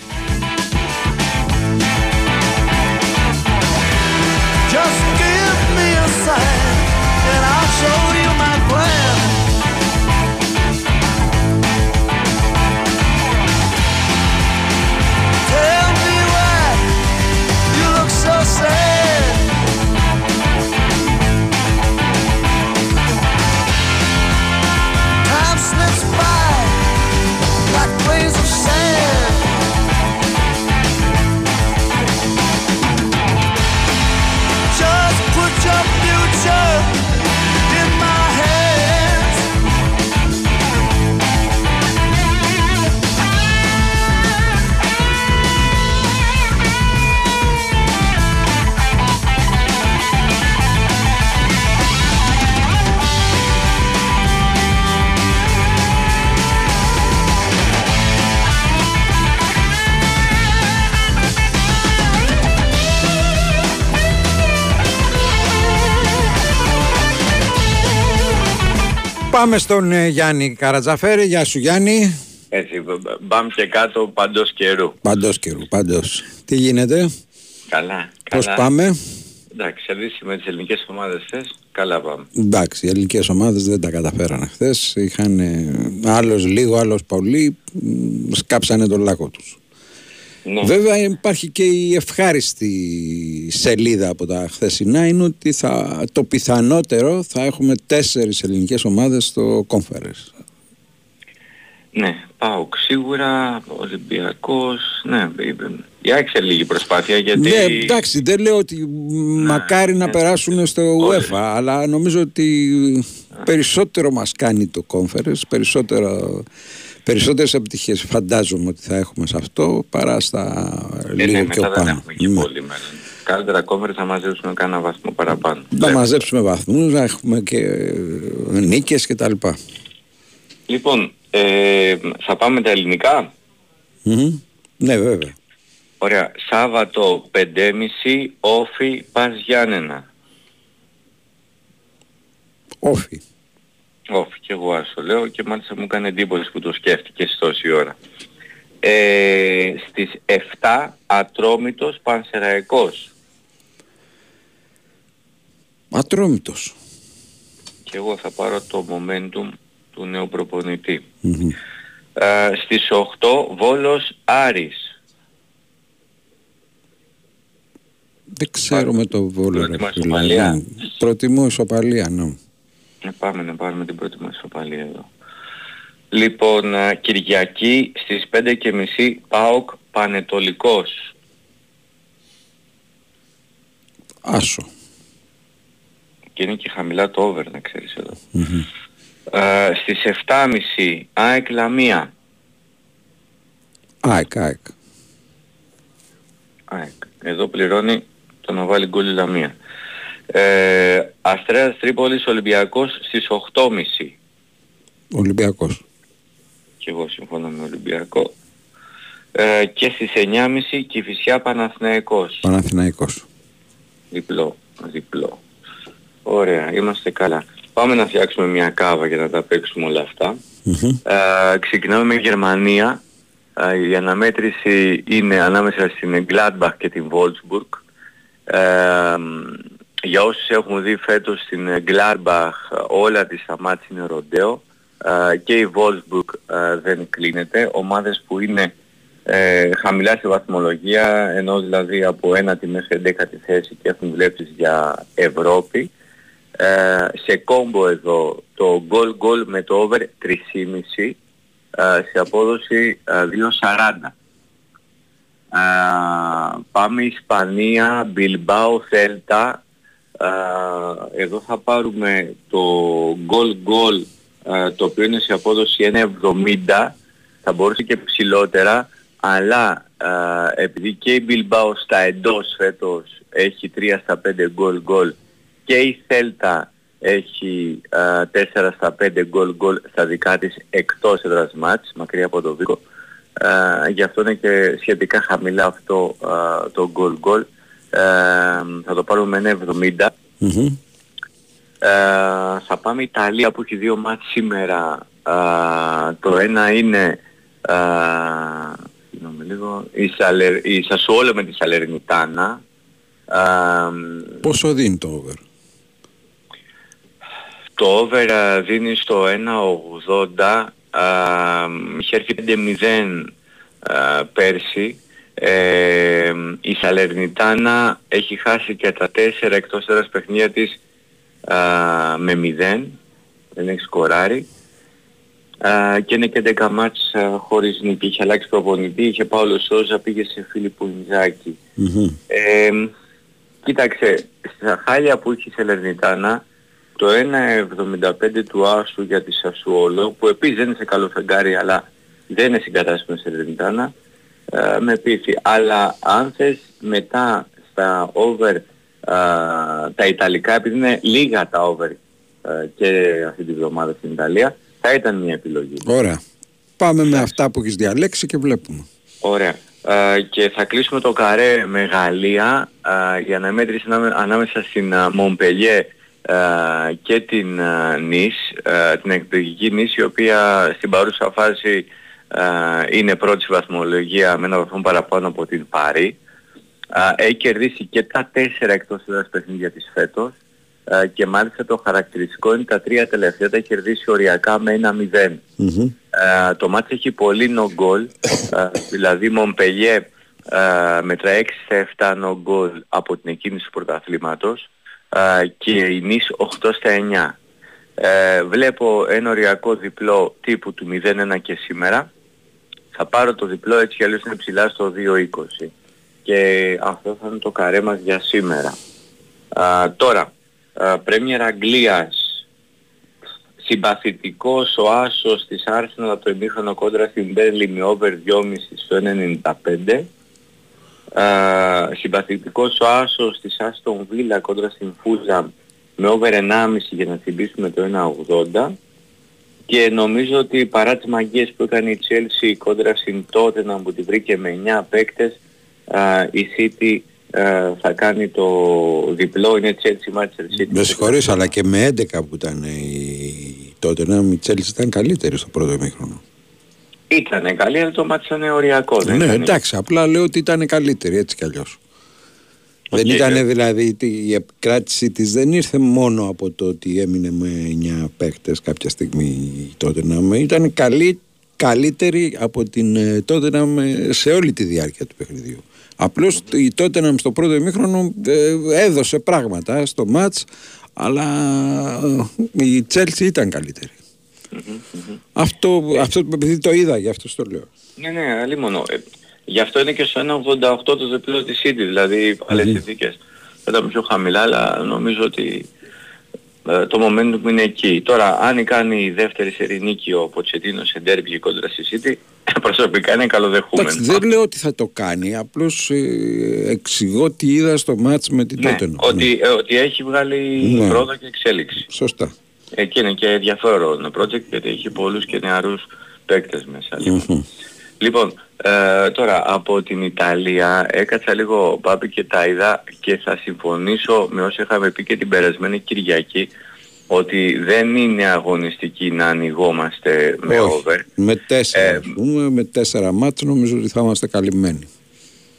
Πάμε στον ε, Γιάννη Καρατζαφέρη. Γεια σου Γιάννη. Έτσι, μπ- μπ- μπαμ και κάτω παντός καιρού. Παντός καιρού, παντός. Τι γίνεται, Καλά, πώς καλά. πάμε; Εντάξει, σε δύση με τις ελληνικές ομάδες θες, καλά πάμε. Εντάξει, οι ελληνικές ομάδες δεν τα καταφέρανε χθες. Είχαν ε, άλλος λίγο, άλλος πολύ. μ, Σκάψανε τον λάκκο τους. Ναι. Βέβαια υπάρχει και η ευχάριστη σελίδα από τα χθεσινά είναι ότι θα, το πιθανότερο θα έχουμε τέσσερις ελληνικές ομάδες στο conference. Ναι, πάω σίγουρα, Ολυμπιακός, ναι, η άξια λίγη προσπάθεια γιατί... Ναι, εντάξει, δεν λέω ότι μακάρι να περάσουν στο UEFA, αλλά νομίζω ότι περισσότερο μας κάνει το conference, περισσότερο, περισσότερες επιτυχίες φαντάζομαι ότι θα έχουμε σε αυτό παρά στα Ε, λίγο ναι, πιο μετά δεν πάνω. έχουμε και Ναι. πολύ μέλλον. Καλύτερα κόβερ θα μαζέψουμε κάνα βαθμό παραπάνω. Να μαζέψουμε βαθμούς, να έχουμε και νίκες και τα λοιπά. Λοιπόν, Ε, θα πάμε με τα ελληνικά; Μμμ. Ναι, βέβαια. Ωραία. Σάββατο 5.30 όφι Πας Γιάννενα. Όφι. Όφι και εγώ ας το λέω και μάλιστα μου έκανε εντύπωση που το σκέφτηκες τόση ώρα. Ε, στις 7 Ατρόμητος Πανσεραϊκός. Ατρόμητος. Και εγώ θα πάρω το momentum του νέου προπονητή. Μμμ. Ε, στις 8 Βόλος Άρης. Δεν ξέρω με το βόλο. ρε Προτιμάς φίλε. ισοπαλία; Ναι. Προτιμώ ισοπαλία, ναι. Ε, πάμε να πάρουμε την πρώτη μας ισοπαλία εδώ. Λοιπόν, ε, Κυριακή στις 5.30 ΠΑΟΚ Πανετολικός. Άσο. Και είναι και χαμηλά το over να ξέρεις εδώ. Μμμ. Ε, στις 7.30 ΑΕΚ Λαμία. ΑΕΚ, ΑΕΚ. ΑΕΚ. Εδώ πληρώνει το να βάλει γκολ η Λαμία. Ε, Αστρέας Τρίπολης Ολυμπιακός στις 8.30. Ολυμπιακός. Και εγώ συμφωνώ με Ολυμπιακό. Ε, και στις 9.30 Κηφισιά Παναθηναϊκός. Παναθηναϊκός. Διπλό, διπλό. Ωραία, είμαστε καλά. Πάμε να φτιάξουμε μια κάβα για να τα παίξουμε όλα αυτά. Μμμ. Ε, ξεκινάμε με Γερμανία. Ε, η αναμέτρηση είναι ανάμεσα στην Gladbach και την Wolfsburg. Ε, για όσους έχουν δει φέτος στην Gladbach όλα τις τα μάτς είναι ροντέο ε, και η Wolfsburg ε, δεν κλείνεται. Ομάδες που είναι ε, χαμηλά στη βαθμολογία ενώ δηλαδή από 1η μέχρι 11η θέση και έχουν δουλέψεις για Ευρώπη. Ε, σε κόμπο εδώ το goal goal με το over 3,5 ε, σε απόδοση ε, 2,40. Ε, πάμε Ισπανία, Bilbao, Celta. Ε, εδώ θα πάρουμε το goal goal ε, το οποίο είναι σε απόδοση 1,70 θα μπορούσε και ψηλότερα αλλά ε, επειδή και η Bilbao στα εντός φέτος έχει 3 στα 5 γκολ γκολ και η Celta έχει ε, 4 στα 5 γκολ γκολ στα δικά της εκτός έδρας μάτς, μακριά από το Βίκο. Ε, γι' αυτό είναι και σχετικά χαμηλά αυτό ε, το γκολ γκολ. Ε, θα το πάρουμε με 1,70. Μμμ. Ε, θα πάμε Ιταλία που έχει δύο μάτς σήμερα. Ε, το ένα είναι ε, συγγνώμη λίγο, η, Σαλερ, η Σασουόλο με τη Σαλερνιτάνα. Ε, Πόσο δίνει το over; το over ε, δίνει στο 1.80. ε, Είχε έρθει 5-0 ε, πέρσι. Ε, η Σαλερνιτάνα έχει χάσει και τα 4 εκτός έδρας παιχνίδια της ε, με 0. Δεν έχει σκοράρει. Ε, και είναι και 10 μάτς ε, χωρίς νίκη. Είχε αλλάξει προπονητή, είχε Παύλο Σόζα, πήγε σε Φίλιππο Ινζάκη. Μμμ. Ε, κοίταξε, στα χάλια που είχε η Σελερνιτάνα, το 1,75 του Άσου για τη Σασουόλο, που επίσης δεν είναι σε καλό φεγγάρι, αλλά δεν είναι συγκατάσταση με Σελερνιτάνα, ε, με πείθει. Αλλά αν θες μετά στα over ε, τα Ιταλικά, επειδή είναι λίγα τα over ε, και αυτή τη βδομάδα στην Ιταλία, θα ήταν μια επιλογή. Ωραία. Πάμε με αυτά που έχεις διαλέξει και βλέπουμε. Ωραία. Ε, και θα κλείσουμε το καρέ με Γαλλία ε, για να μέτρηση ανάμεσα στην ε, Μομπελιέ ε, και την ε, Νις, ε, την εκπαιδευτική Νις η οποία στην παρούσα φάση ε, είναι πρώτη στη βαθμολογία με ένα βαθμό παραπάνω από την Πάρη. Ε, έχει κερδίσει και τα τέσσερα εκτός έδρας παιχνίδια της φέτος ε, και μάλιστα το χαρακτηριστικό είναι τα τρία τελευταία τα έχει κερδίσει οριακά με ένα 0. Μμμ. Ε, το μάτς έχει πολύ no goal, ε, δηλαδή Μομπελιέ ε, μετρά 6 στα 7 no goal από την εκκίνηση του πρωταθλήματος ε, και η Νης 8 στα 9. Ε, βλέπω ένα οριακό διπλό τύπου του 0-1 και σήμερα. Θα πάρω το διπλό έτσι κι αλλιώς είναι ψηλά στο 2-20. Και αυτό θα είναι το καρέ μας για σήμερα. Α, τώρα, α, Πρέμιερ Αγγλίας συμπαθητικός ο Άσος της Arsenal από το ημίχρονο κόντρα στην Μπέρλι με over 2,5 στο 1,95. Uh, συμπαθητικός ο Άσος της Άστον Βίλα κόντρα στην Φούζα με over 1,5 για να θυμίσουμε το 1,80. Και νομίζω ότι παρά τις μαγείες που έκανε η Chelsea κόντρα στην Tottenham που τη βρήκε με 9 παίκτες α, η City α, θα κάνει το διπλό, είναι Chelsea Manchester City. Με συγχωρείς, αλλά και με 11 που ήταν η... τότε να η Chelsea ήταν καλύτερη στο πρώτο ημίχρονο. Ήτανε καλή, αλλά το ματς ήταν οριακό. δεν Ναι, ήταν- εντάξει, απλά λέω ότι ήταν καλύτερη έτσι κι αλλιώς. Δεν Οκ, ήταν ε. δηλαδή η επικράτησή της δεν ήρθε μόνο από το ότι έμεινε με 9 παίκτες κάποια στιγμή Τότεναμ ήταν καλή, καλύτερη από την ε, Τότεναμ σε όλη τη διάρκεια του παιχνιδιού. Απλώς η Τότεναμ στο πρώτο ημίχρονο ε, έδωσε πράγματα στο ματς αλλά ε, η Chelsea ήταν καλύτερη. Αυτό, αυτό επειδή το είδα, γι' αυτό στο λέω. Ναι, ναι, αλλήμωνο. Ε, γι' αυτό είναι και στο 1.88 το διπλό της City, δηλαδή άλλες Μμμ. συνθήκες. Θα ήταν πιο χαμηλά, αλλά νομίζω ότι ε, το momentum είναι εκεί. Τώρα, αν κάνει η δεύτερη σερή νίκη ο Ποτσετίνο σε ντέρμπι κόντρα στη City, προσωπικά είναι καλοδεχούμενο. Εντάξει, δεν λέω ότι θα το κάνει, απλώς ε, εξηγώ τι είδα στο μάτς με την Ναι, τότε. ότι, ε, ότι έχει βγάλει Ναι. πρόοδο και εξέλιξη. Σωστά. Ε, και είναι και ενδιαφέρον project γιατί έχει πολλούς και νεαρούς παίκτες μέσα. Λοιπόν, λοιπόν ε, τώρα από την Ιταλία έκατσα λίγο πάπη και τα είδα και θα συμφωνήσω με όσα είχαμε πει και την περασμένη Κυριακή ότι δεν είναι αγωνιστική να ανοιγόμαστε με Όχι. over. Με τέσσερα, Ε, ας πούμε, με τέσσερα μάτς νομίζω ότι θα είμαστε καλυμμένοι.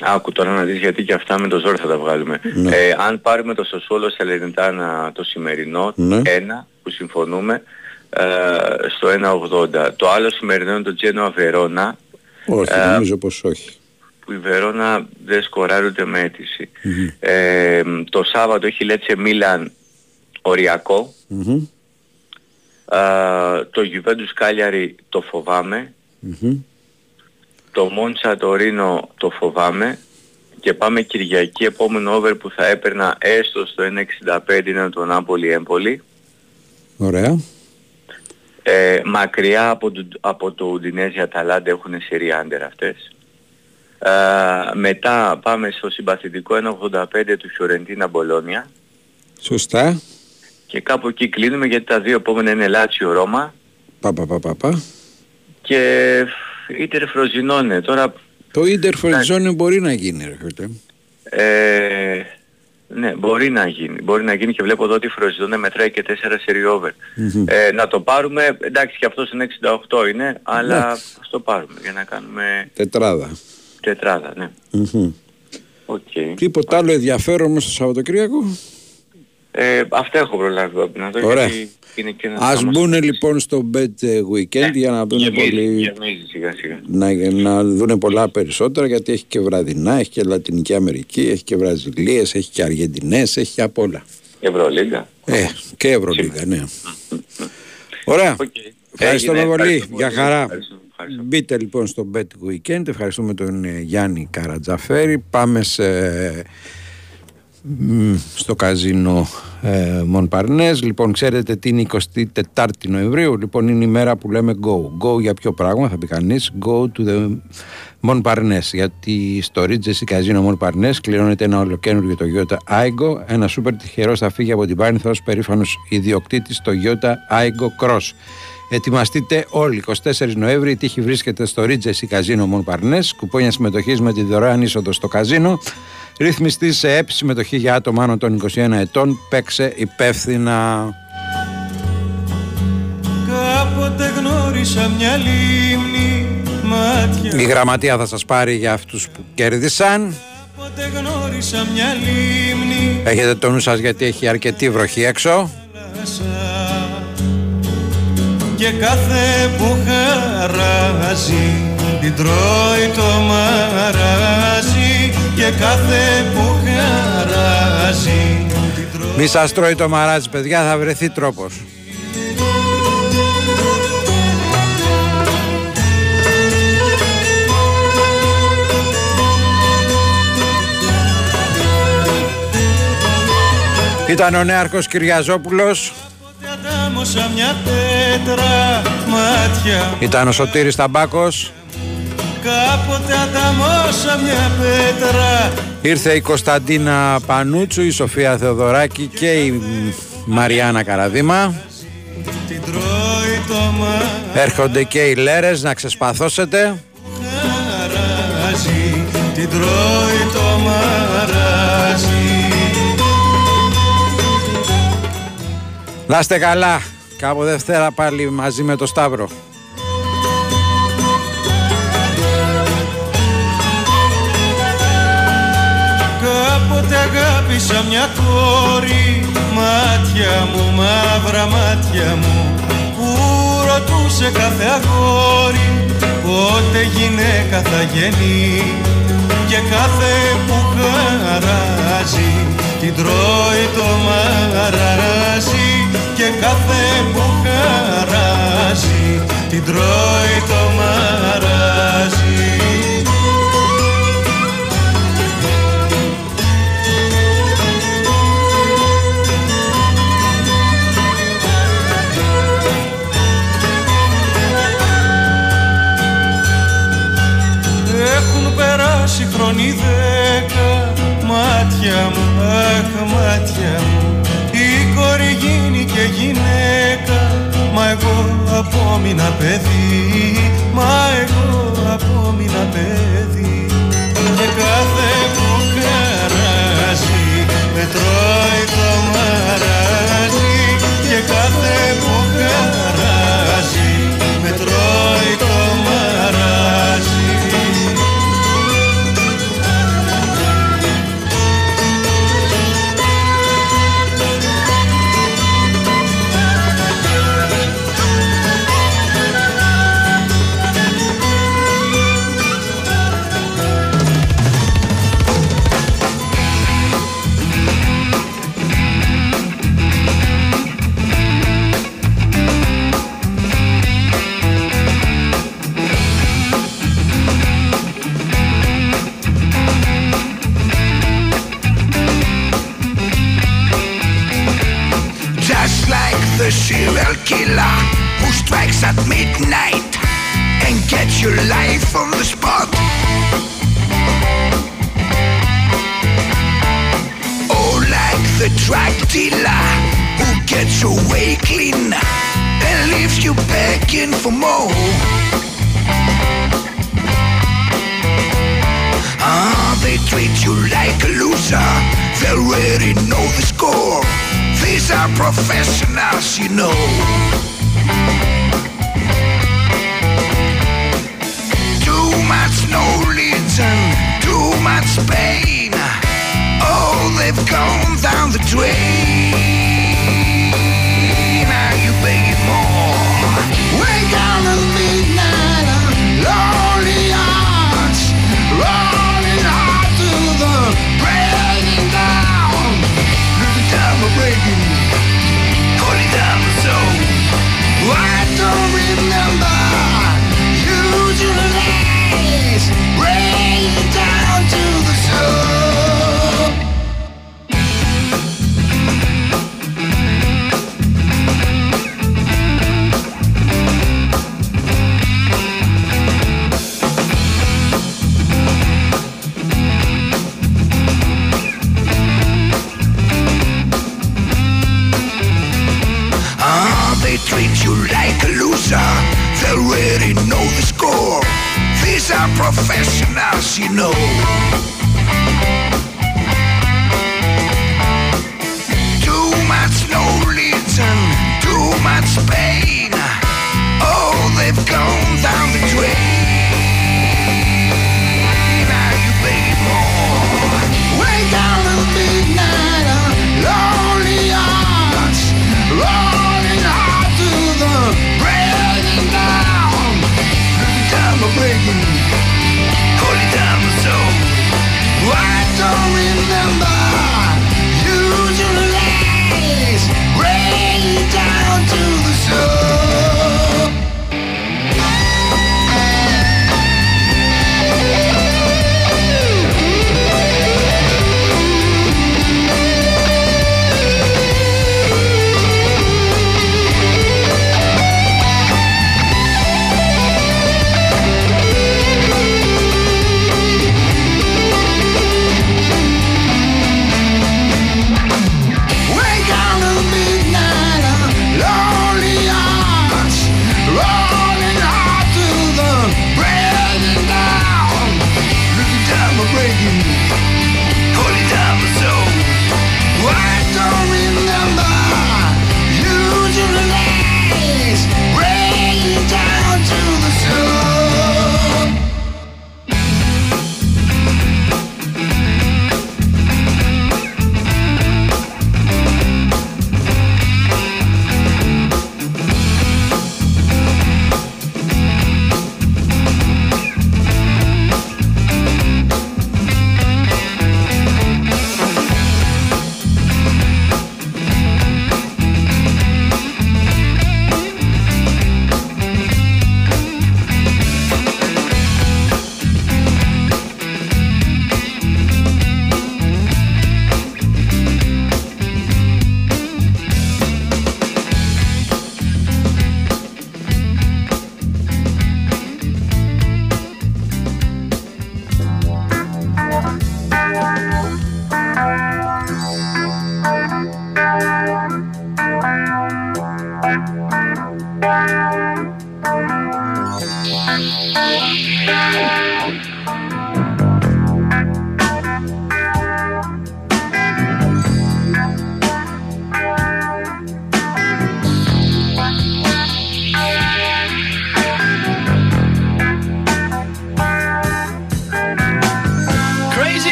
Άκου τώρα να δεις γιατί και αυτά με το ζόρι θα τα βγάλουμε. Ναι. Ε, αν πάρουμε το Σοσόλο Σελενιτάνα το σημερινό, Ναι. ένα που συμφωνούμε, ε, στο 1.80. Το άλλο σημερινό είναι το Genoa Verona, Όχι, Ε, νομίζω πως όχι. που η Βερόνα δεν σκοράρει ούτε με αίτηση. Ε, το Σάββατο έχει Λέτσε Μίλαν οριακό. Μμμ, Ε, το Juventus Κάλιαρη το φοβάμαι. μμμ. Το Μόντσα το Ρήνο το φοβάμαι και πάμε Κυριακή επόμενο over που θα έπαιρνα έστω στο 1.65 είναι το Νάπολι Έμπολη. Ωραία. Ε, μακριά από το, από το Ουντινέζι Αταλάντα έχουν σερί άντερ αυτές. Ε, μετά πάμε στο συμπαθητικό 1.85 του Φιωρεντίνα Μπολόνια Σωστά. και κάπου εκεί κλείνουμε γιατί τα δύο επόμενα είναι Λάτσιο Ρώμα Πα, πα, πα, πα, πα. και Ίντερ Φροζινόνε. Τώρα Το Ίντερ Φροζινόνε μπορεί να γίνει, ρε φίλε. Ε, ναι, μπορεί να γίνει. Μπορεί να γίνει και βλέπω εδώ ότι η Φροζινόνε μετράει και 4 σερί over. Μμμ. Ε, να το πάρουμε, εντάξει και αυτός είναι 68 είναι, αλλά Εντάξει. ας το πάρουμε για να κάνουμε Τετράδα. τετράδα, ναι. Μμμ. Οκ. Τίποτα άλλο ενδιαφέρον μέσα στο Σαββατοκύριακο; Ε, αυτά έχω προλάβει Μπάμπη, να δω Ωραία. γιατί είναι και ένας Ας θέμα. μπουν λοιπόν στο Bet Weekend για να δουν Γεμίζει, πολύ... γεμίζει σιγά σιγά. να, να δουν πολλά περισσότερα γιατί έχει και βραδινά, έχει και Λατινική Αμερική, έχει και Βραζιλίες, έχει και Αργεντινές, έχει και απ' όλα. Ευρωλίγκα. Ε, και Ευρωλίγα, ναι. Ωραία. Ευχαριστούμε Έγινε. πολύ. Ευχαριστώ Για πολύ. χαρά. Ευχαριστώ, ευχαριστώ. Μπείτε λοιπόν στο Bet Weekend. Ευχαριστούμε τον ε, Γιάννη Καρατζαφέρη. Πάμε σε, μ, στο καζίνο ε, Μονπαρνές. Λοιπόν, ξέρετε τι είναι η 24η Νοεμβρίου. Λοιπόν, είναι η μέρα που λέμε go. Go για ποιο πράγμα, θα πει κανείς. Go to the Μονπαρνές. Γιατί στο Regency Καζίνο Μονπαρνές κληρώνεται ένα ολοκένουργιο Toyota Aigo. Ένα σούπερ τυχερός θα φύγει από την Πάνηθα ως περήφανος ιδιοκτήτης Toyota Aigo Cross. Ετοιμαστείτε όλοι. 24 Νοέμβρη η τύχη βρίσκεται στο Regency Καζίνο Μονπαρνές. Κουπόνια συμμετοχής με τη δωρεάν είσοδο στο καζίνο. Ρύθμιστη σε ΕΠ συμμετοχή για άτομα άνω των 21 ετών. Παίξε υπεύθυνα. Κάποτε γνώρισα μια λίμνη μάτια Η γραμματεία θα σας πάρει για αυτούς που κέρδισαν. Κάποτε γνώρισα μια λίμνη Έχετε το νου σας γιατί έχει αρκετή βροχή έξω. θάλασσα Και κάθε που χαράζει Την τρώει το μαράζι Και κάθε που χαράζει Μη σας τρώει το μαράζι παιδιά θα βρεθεί τρόπος. Ήταν ο νέαρχος Κυριαζόπουλος, Ατάμωσα μια τέτρα μάτια. Ήταν ο Σωτήρης Ταμπάκος, Κάποτε αταμώσα μια πέτρα. Ήρθε η Κωνσταντίνα Πανούτσου, η Σοφία Θεοδωράκη και η Μαριάννα Καραδίμα. Την τρώει τρώει το μαράζι Έρχονται και οι λέρες να ξεσπαθώσετε. Την τρώει το μαράζι Να είστε καλά. Κάπου Δευτέρα πάλι μαζί με το Σταύρο. Κάποτε αγάπησα μια κόρη Μάτια μου, μαύρα μάτια μου Που ρωτούσε κάθε αγόρι Πότε γυναίκα θα γεννεί; Και κάθε που χαράζει Την τρώει το μαράζι Και κάθε που χαράζει Την τρώει το μαράζι. Έχουν περάσει χρόνοι δέκα Μάτια μου, αχ μάτια μου. Η κόρη γίνει και γυναίκα Μα εγώ απόμεινα παιδί. Μα εγώ απόμεινα παιδί the serial killer who strikes at midnight and gets your life on the spot. Or like the drug dealer who gets away clean and leaves you begging for more. Ah, they treat you like a loser. They already know the score. These are professionals, you know. Too much knowledge and too much pain. Oh, they've gone down the drain. breaking. Holy damn soul. I don't remember. Rain down. Professionals, you know.